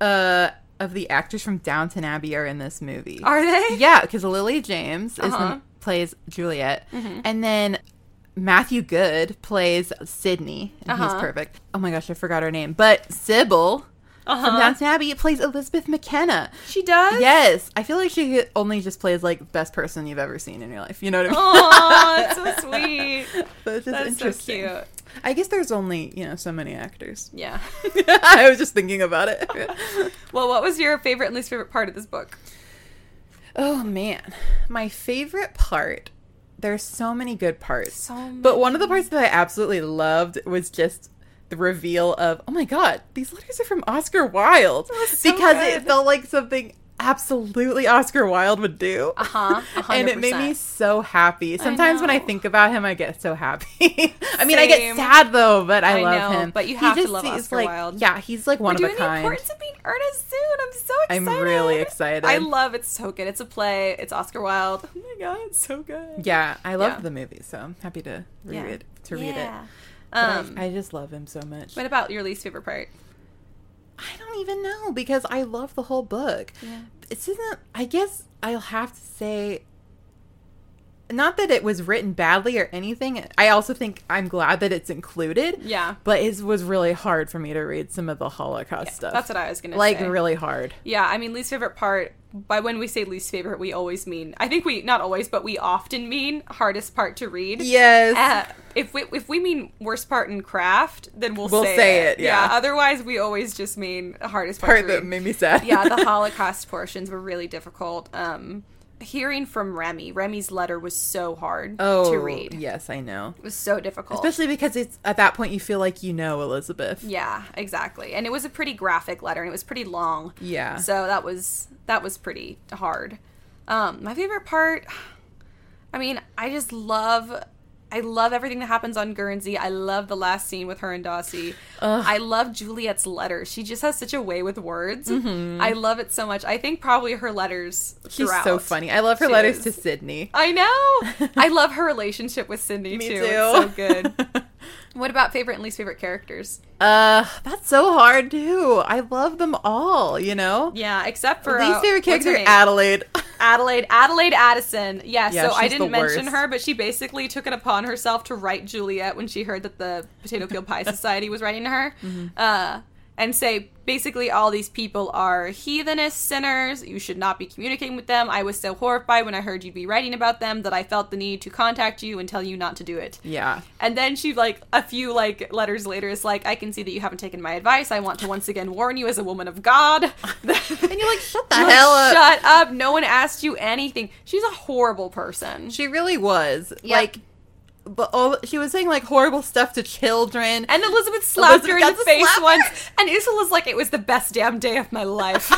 uh of the actors from Downton Abbey are in this movie. are they? Yeah, because Lily James is Uh-huh. the, plays Juliet, and then Matthew Goode plays Sydney, and he's Uh-huh. perfect. Oh my gosh, I forgot her name, but Sybil from Uh-huh. Downton Abbey plays Elizabeth McKenna. She does. Yes, I feel like she only just plays like best person you've ever seen in your life. You know what I mean? Oh, so sweet. so it's just That's so interesting. cute. I guess there's only you know so many actors. Yeah. I was just thinking about it. well, what was your favorite and least favorite part of this book? oh man, my favorite part. There's so many good parts. So But one of the parts that I absolutely loved was just the reveal of, oh my god, these letters are from Oscar Wilde. so because good. it felt like something absolutely Oscar Wilde would do. Uh huh. And it made me so happy. Sometimes when I think about him, I get so happy. I mean, I get sad though, but I, I love know, him. but you He have to just love Oscar like, Wilde. Yeah, he's like one We're of doing a the kind. importance of being earnest soon. I'm so excited I'm really excited. I love it's so good. It's a play. It's Oscar Wilde. Oh my god, it's so good. Yeah, I love Yeah. the movie, so I'm happy to read Yeah. it. To read it. Yeah. But I- Um, I, just love him so much. what about your least favorite part? I don't even know because I love the whole book. Yeah. This isn't. I guess I'll have to say. Not that it was written badly or anything. I also think I'm glad that it's included. Yeah. But it was really hard for me to read some of the Holocaust stuff. That's what I was gonna like say. Like, really hard. Yeah, I mean, least favorite part. By when we say least favorite, we always mean. I think we not always, but we often mean hardest part to read. Yes. Uh, if we if we mean worst part in craft, then we'll, We'll say, say it, yeah. Otherwise, we always just mean hardest part, part to that read. made me sad. yeah, the Holocaust portions were really difficult. Um, hearing from Remy, Remy's letter was so hard oh, to read. Yes, I know. It was so difficult. Especially because it's at that point you feel like you know Elizabeth. yeah, exactly. And it was a pretty graphic letter, and it was pretty long. Yeah. So that was that was pretty hard. Um, my favorite part, I mean, I just love, I love everything that happens on Guernsey. I love the last scene with her and Dawsey. Ugh. I love Juliet's letter. She just has such a way with words. I love it so much. I think probably her letters. Mm-hmm. She's so funny. I love her She letters is. to Sydney. I know. I love her relationship with Me too. too. It's so good. what about favorite and least favorite characters? Uh, that's so hard too. I love them all. You know. Yeah, except for Least uh, favorite character? Adelaide. Adelaide, Adelaide Addison. Yeah, Yeah, so I didn't mention worst. her, but she basically took it upon herself to write Juliet when she heard that the Potato Peel Pie Society was writing to her. Mm-hmm. Uh, and say basically all these people are heathenish sinners. You should not be communicating with them. I was so horrified when I heard you'd be writing about them that I felt the need to contact you and tell you not to do it. yeah. And then she like a few like letters later is like, I can see that you haven't taken my advice. I want to once again warn you as a woman of God. and you're like, shut the Like, hell up. Shut up. No one asked you anything. She's a horrible person. She really was. Yep. Like, but all she was saying like horrible stuff to children. and Elizabeth slapped Elizabeth her in the face once. And Isola's like, it was the best damn day of my life.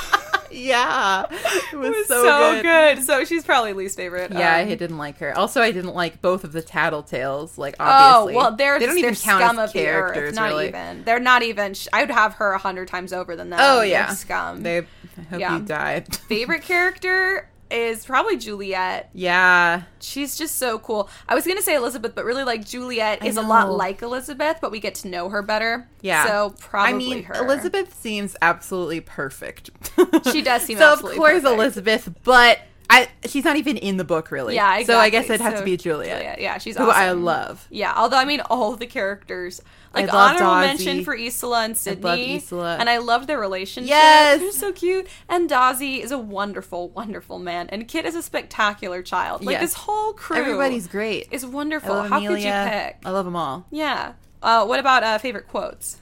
yeah, it was, It was so, so, good. good. So she's probably least favorite. Yeah, Um, I didn't like her. Also, I didn't like both of the Tattletales. Like, Oh obviously, well, they're they don't they're even count scum as of the characters. earth. Not really. even. They're not even. sh- I would have her a hundred times over than them. Oh They're yeah, scum. They. I hope Yeah. you died. Favorite character is probably Juliet. yeah, She's just so cool. I was gonna say Elizabeth, but really, like Juliet I is a lot like Elizabeth, but we get to know her better. Yeah. So probably I mean, her. Elizabeth seems absolutely perfect. She does seem so. absolutely of course, perfect. Elizabeth, but I she's not even in the book really. Yeah. Exactly. So I guess it'd have So to be Juliet, Yeah, she's who awesome. I love. Yeah, although I mean all the characters. Like honorable Dawsey. mention for Isola and Sydney. Isola. And I love their relationship. Yes. They're so cute. And Dawsey is a wonderful, wonderful man. And Kit is a spectacular child. Like Yes. this whole crew Everybody's great. is I wonderful. How Amelia. could you pick? I love them all. Yeah. Uh, what about uh, favorite quotes?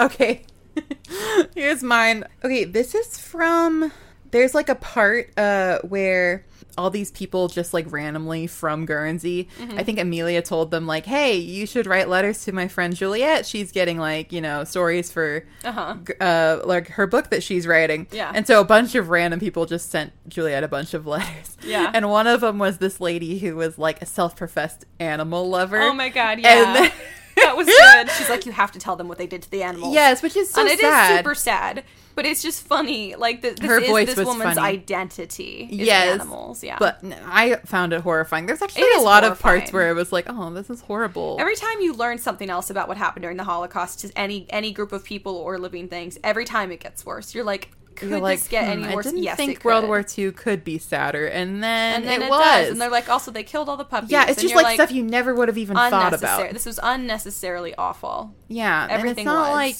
Okay. Here's mine. Okay, this is from there's like a part uh where all these people just like randomly from Guernsey. Mm-hmm. I think Amelia told them like, "Hey, you should write letters to my friend Juliet. She's getting like, you know, stories for Uh huh. uh like her book that she's writing." Yeah. And so a bunch of random people just sent Juliet a bunch of letters. Yeah. And one of them was this lady who was like a self-professed animal lover. Oh my god, yeah. then- that was good. She's like, you have to tell them what they did to the animals. Yes, which is so and it is sad. super sad, but it's just funny. Like th- this Her is voice this woman's funny. identity. Is Yes, animals. Yeah, But I found it horrifying. There's actually a lot of parts where it was like, oh, this is horrible. every time you learn something else about what happened during the Holocaust to any any group of people or living things, every time it gets worse. You're like, could You're like, this get hmm, any worse? I didn't yes, think World. War II could be sadder, and then, And then it, it, was. does, and they're like, also they killed all the puppies. yeah, it's just you're like, stuff you never would have even thought about. This was unnecessarily awful. Yeah, Everything and it's not was. like.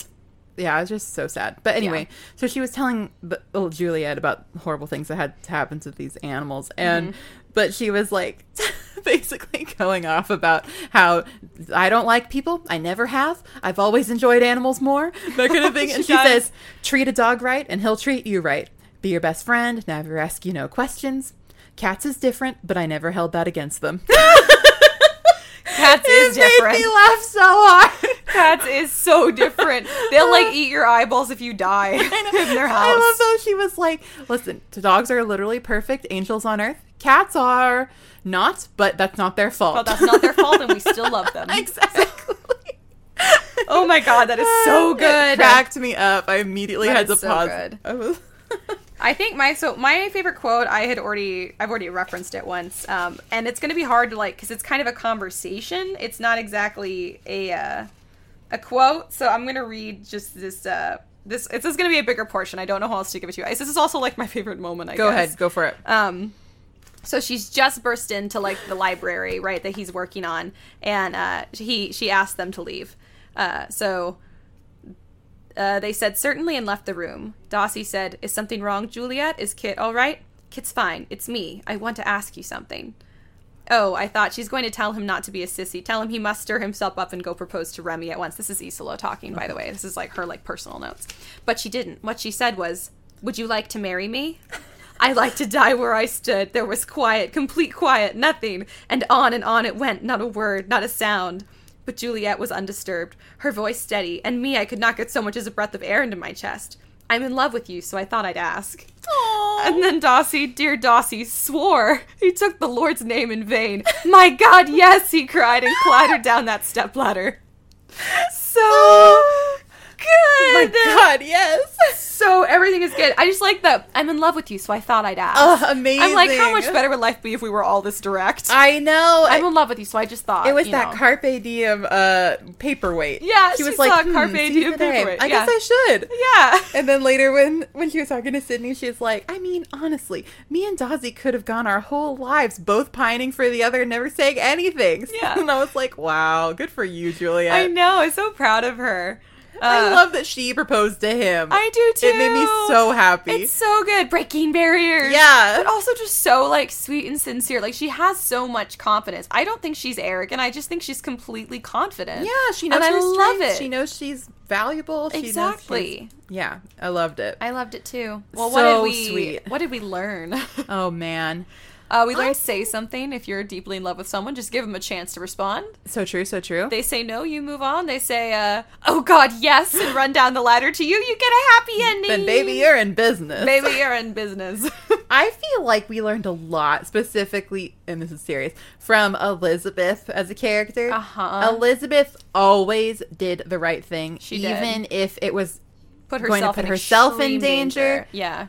Yeah, it's just so sad. But anyway, so she was telling the, oh, Juliet about horrible things that had happened to these animals, and Mm-hmm. but she was like basically going off about how I don't like people. I never have. I've always enjoyed animals more. That kind of thing. and She she says, "Treat a dog right, and he'll treat you right. Be your best friend. Never ask you no questions. Cats is different, but I never held that against them." Cats it is made different. me laugh so hard. Cats is so different. They'll like eat your eyeballs if you die in their house. I love though she was like, listen, dogs are literally perfect angels on earth. Cats are not, but that's not their fault. But that's not their fault, and we still love them. exactly. Oh my god, that is so It good. cracked me up. I immediately That had to so pause. I think my so my favorite quote I had already I've already referenced it once, um, and it's going to be hard to like because it's kind of a conversation. It's not exactly a uh, a quote, so I'm going to read just this. Uh, this it's this is going to be a bigger portion. I don't know how else to give it to you guys. This is also like my favorite moment. I Go guess. ahead, go for it. Um, so she's just burst into like the library, right, that he's working on, and uh, he she asked them to leave. Uh, so uh, they said certainly and left the room. Dawsey said, "Is something wrong, Juliet? Is Kit all right? Kit's fine. It's me. I want to ask you something." Oh, I thought she's going to tell him not to be a sissy. Tell him he must stir himself up and go propose to Remy at once. This is Isola talking, by the way. This is like her like personal notes. But she didn't. What she said was, "Would you like to marry me?" I like to die where I stood. There was quiet, complete quiet, nothing. And on and on it went, not a word, not a sound. But Juliet was undisturbed, her voice steady, and me, I could not get so much as a breath of air into my chest. I'm in love with you, so I thought I'd ask. And then Dawsey, dear Dawsey, swore he took the Lord's name in vain. My God, yes, he cried and clattered down that stepladder. So good. my God, yes. So everything is good. I just like that I'm in love with you, so I thought I'd ask. Oh, amazing. I'm like, how much better would life be if we were all this direct? I know. I'm in love with you, so I just thought it was that know. carpe diem uh paperweight. Yeah, she she was like, hmm, carpe diem paperweight, I yeah. guess I should. Yeah. And then later, when when she was talking to Sydney, she's like, "I mean, honestly, me and Dawsey could have gone our whole lives both pining for the other and never saying anything." Yeah. and I was like, "Wow, good for you, Juliet." I know. I'm so proud of her. I Uh, love that she proposed to him. I do too. It made me so happy. It's so good. Breaking barriers. Yeah. But also just so like sweet and sincere. Like she has so much confidence. I don't think she's arrogant. I just think she's completely confident. yeah, she knows And I her love strengths. it. She knows she's valuable. She Exactly. yeah, I loved it. I loved it too. Well, So what did we sweet. what did we learn? Oh man. Uh, we learned to say something if you're deeply in love with someone. Just give them a chance to respond. So true, so true. They say no, you move on. They say, uh, "Oh God, yes," and run down the ladder to you. You get a happy ending. then baby, you're in business. baby, you're in business. I feel like we learned a lot, specifically, and this is serious, from Elizabeth as a character. Uh-huh. Elizabeth always did the right thing, She did. even if it was, put Going to herself put in herself in extreme danger. Yeah.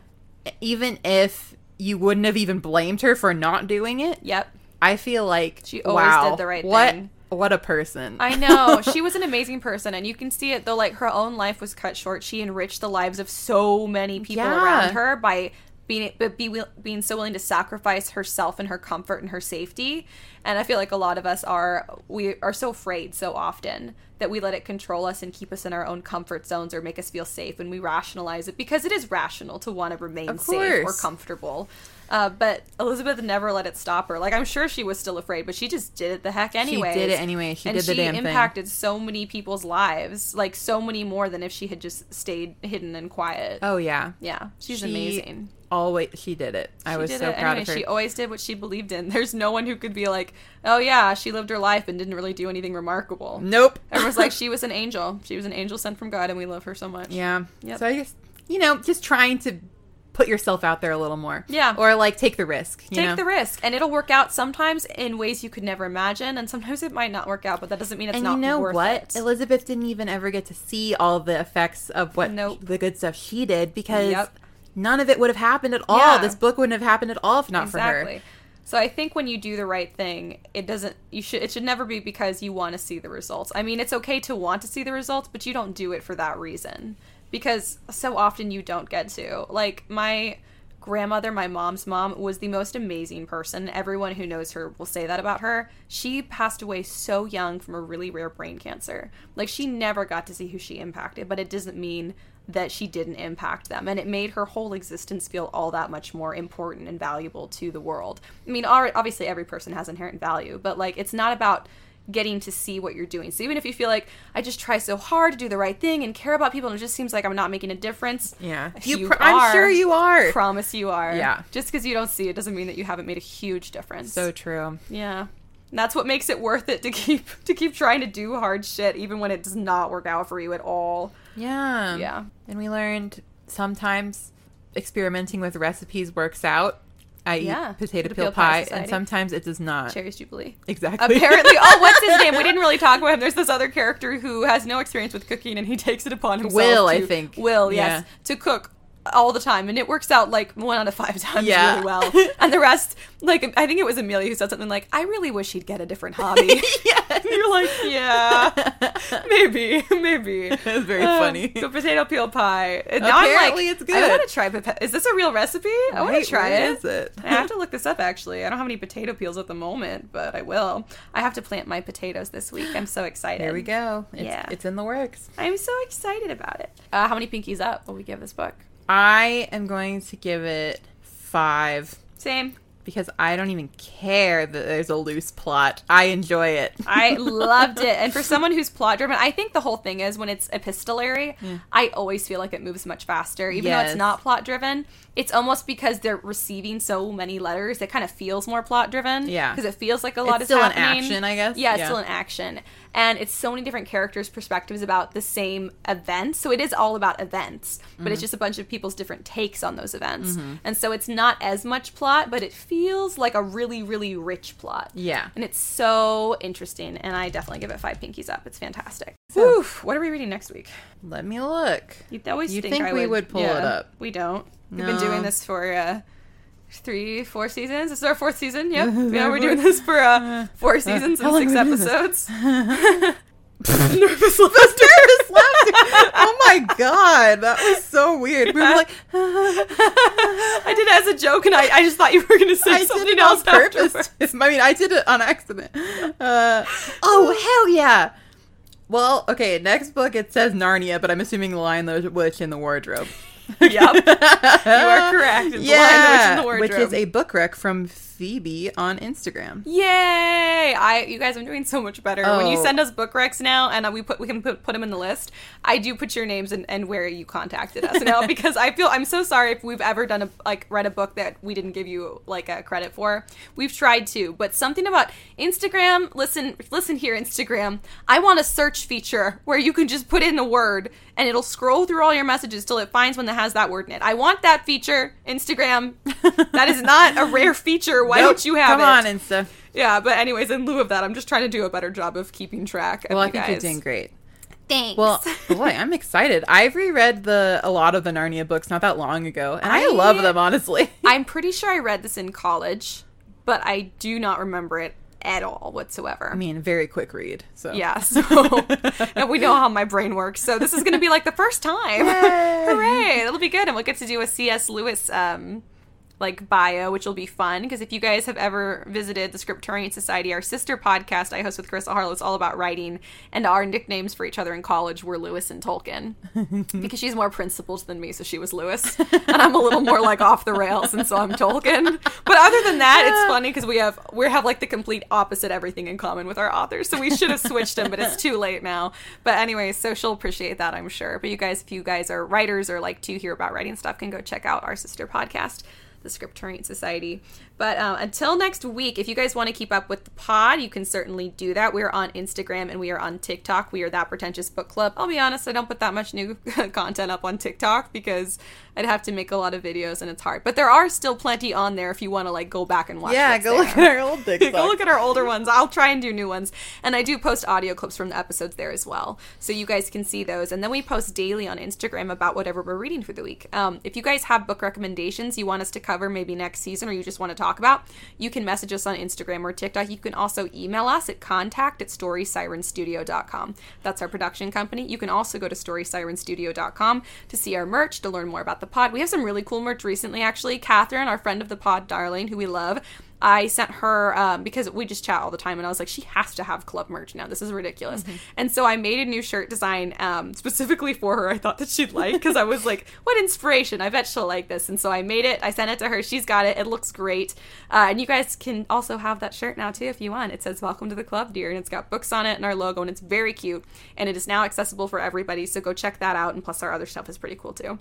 even if you wouldn't have even blamed her for not doing it. Yep. I feel like She always wow, did the right what, thing. What a person! I know. She was an amazing person, and you can see it though. Like her own life was cut short. She enriched the lives of so many people Yeah. around her by being but be, being so willing to sacrifice herself and her comfort and her safety. And I feel like a lot of us are we are so afraid so often that we let it control us and keep us in our own comfort zones or make us feel safe, and we rationalize it because it is rational to want to remain safe or comfortable. Uh, but Elizabeth never let it stop her. Like I'm sure she was still afraid, but she just did it the heck anyway. did it anyway. She and did the she damn thing. impacted so many people's lives, like so many more than if she had just stayed hidden and quiet. oh yeah, yeah, she's She amazing. Always, she did it. I She was so proud anyway. of her. She always did what she believed in. There's no one who could be like, "Oh yeah, she lived her life and didn't really do anything remarkable." nope. Everyone's like, "She was an angel. She was an angel sent from God, and we love her so much." Yeah. Yep. So I guess you know, just trying to put yourself out there a little more. Yeah. Or like take the risk. Take know? the risk, and it'll work out sometimes in ways you could never imagine, and sometimes it might not work out. But that doesn't mean it's and not you know worth what? it. Elizabeth didn't even ever get to see all the effects of what Nope. the good stuff she did because Yep. None of it would have happened at all. Yeah. This book wouldn't have happened at all if not for her. exactly. So I think when you do the right thing, it doesn't you should it should never be because you want to see the results. I mean, it's okay to want to see the results, but you don't do it for that reason. Because so often you don't get to. Like my grandmother, my mom's mom, was the most amazing person. Everyone who knows her will say that about her. She passed away so young from a really rare brain cancer. Like she never got to see who she impacted, but it doesn't mean that she didn't impact them and it made her whole existence feel all that much more important and valuable to the world i mean obviously every person has inherent value but like it's not about getting to see what you're doing so even if you feel like i just try so hard to do the right thing and care about people and it just seems like i'm not making a difference Yeah. if You pr- I'm sure you are. promise you are Yeah. just because you don't see it doesn't mean that you haven't made a huge difference So true. yeah And that's what makes it worth it to keep to keep trying to do hard shit even when it does not work out for you at all Yeah. Yeah. And we learned sometimes experimenting with recipes works out. I Yeah. eat potato Potato peel Peel Pie pie, and sometimes it does not. cherries jubilee Exactly. Apparently, oh, what's his name? We didn't really talk about him. There's this other character who has no experience with cooking, and he takes it upon himself. Will, I think. Will, yes, Yeah. to cook all the time, and it works out like one out of five times Yeah. really well. And the rest, like I think it was Amelia who said something like, "I really wish he'd get a different hobby." yes. You're like, yeah, maybe, maybe. It's very Uh, funny. So potato peel pie. And Apparently like, it's I good. want to try. popa- Is this a real recipe? I want to try it. is it? I have to look this up. Actually, I don't have any potato peels at the moment, but I will. I have to plant my potatoes this week. I'm so excited. There we go. It's, Yeah. it's in the works. I'm so excited about it. Uh, how many pinkies up will we give this book? I am going to give it five Same. because I don't even care that there's a loose plot. I enjoy it. I loved it. And for someone who's plot driven, I think the whole thing is when it's epistolary, I always feel like it moves much faster. Even though it's not plot driven, it's almost because they're receiving so many letters, it kind of feels more plot driven. Yeah. Because it feels like a lot It's is still in action, I guess. Yeah, it's Yeah. still in action. And it's so many different characters' perspectives about the same events. So it is all about events, but Mm-hmm. it's just a bunch of people's different takes on those events. And so it's not as much plot, but it feels like a really, really rich plot. Yeah. And it's so interesting, and I definitely give it five pinkies up. It's fantastic. Whew, what are we reading next week? Let me look. You'd always You'd think, think we would pull it up. We don't. We've No. been doing this for uh, three, four seasons. This is our fourth season. Yep. yeah, we're doing this for uh, four seasons and six have we been doing episodes. Nervous laughter. Nervous laughter. Oh my god, that was so weird. We were like, I did it as a joke, and I, I just thought you were going to say I something else purpose. I mean, I did it on accident. Uh, oh hell yeah! Well, okay. Next book it says Narnia, but I'm assuming the Lion, the Witch, and the Wardrobe. Yep. you are correct. It's yeah, Lion the Witch in the which is a book rec from Phoebe on Instagram. Yay! I you guys, I'm doing so much better. When you Oh. send us book recs now, and uh, we put we can put, put them in the list. I do put your names and, and where you contacted us now because I feel I'm so sorry if we've ever done a like read a book that we didn't give you like a credit for. We've tried to, but something about Instagram. Listen, listen here, Instagram. I want a search feature where you can just put in a word and it'll scroll through all your messages till it finds one that has that word in it. I want that feature, Instagram. that is not a rare feature. Why Nope, don't you have Come it? on, Insta. Yeah, but anyways, in lieu of that, I'm just trying to do a better job of keeping track. Of Well, I think guys. you're doing great. Thanks. Well, boy, I'm excited. I've reread the a lot of the Narnia books not that long ago, and I, I- love them honestly. I'm pretty sure I read this in college, but I do not remember it at all whatsoever. I mean, very quick read. So yeah, so and we know how my brain works. So this is going to be like the first time. Yay. Hooray! It'll be good, and we'll get to do a C.S. Lewis um, like bio, which will be fun because if you guys have ever visited the Scriptorian Society, our sister podcast I host with Carissa Harlow, it's all about writing, and our nicknames for each other in college were Lewis and Tolkien because she's more principled than me, so she was Lewis, and I'm a little more like off the rails, and so I'm Tolkien. But other than that, it's funny because we have we have like the complete opposite everything in common with our authors, so we should have switched them, but it's too late now. But anyways, so she'll appreciate that, I'm sure. But you guys, if you guys are writers or like to hear about writing stuff, can go check out our sister podcast the Scriptorian Society. But uh, until next week, if you guys want to keep up with the pod, you can certainly do that. We are on Instagram and we are on TikTok. We are that pretentious book club. I'll be honest, I don't put that much new content up on TikTok because I'd have to make a lot of videos and it's hard. But there are still plenty on there if you want to like go back and watch. yeah, go look there. at our old TikTok. Go look at our older ones. I'll try and do new ones. And I do post audio clips from the episodes there as well. So you guys can see those. And then we post daily on Instagram about whatever we're reading for the week. Um, if you guys have book recommendations you want us to cover maybe next season or you just want to talk about, you can message us on Instagram or TikTok. You can also email us at contact at storysirenstudio.com. That's our production company. You can also go to storysirenstudio.com to see our merch, to learn more about the pod. We have some really cool merch recently, actually. Catherine, our friend of the pod, Darling, who we love, I sent her um, because we just chat all the time, and I was like, she has to have club merch now. This is ridiculous. And so I made a new shirt design um, specifically for her. I thought that she'd like because I was like, what inspiration? I bet she'll like this. And so I made it. I sent it to her. She's got it. It looks great. Uh, and you guys can also have that shirt now too if you want. It says "Welcome to the Club, dear," and it's got books on it and our logo, and it's very cute. And it is now accessible for everybody. So go check that out. And plus, our other stuff is pretty cool too.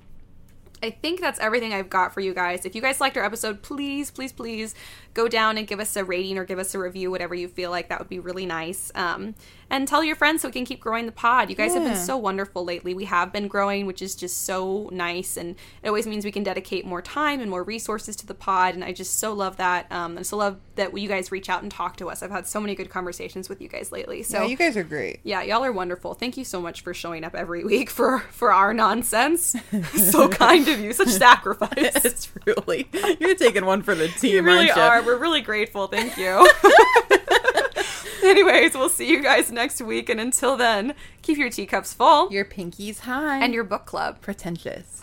I think that's everything I've got for you guys. If you guys liked our episode, please, please, please go down and give us a rating or give us a review, whatever you feel like. That would be really nice. Um, and tell your friends so we can keep growing the pod. You guys have been so wonderful lately. We have been growing, which is just so nice. And it always means we can dedicate more time and more resources to the pod. And I just so love that. Um, and so love that you guys reach out and talk to us. I've had so many good conversations with you guys lately. So yeah, you guys are great. yeah, y'all are wonderful. Thank you so much for showing up every week for for our nonsense. so kind of you. Such sacrifice. it's really you're taking one for the team. you really aren't you? are. We're really grateful. Thank you. Anyways, we'll see you guys next week, and until then, keep your teacups full Your pinkies high and your book club. pretentious.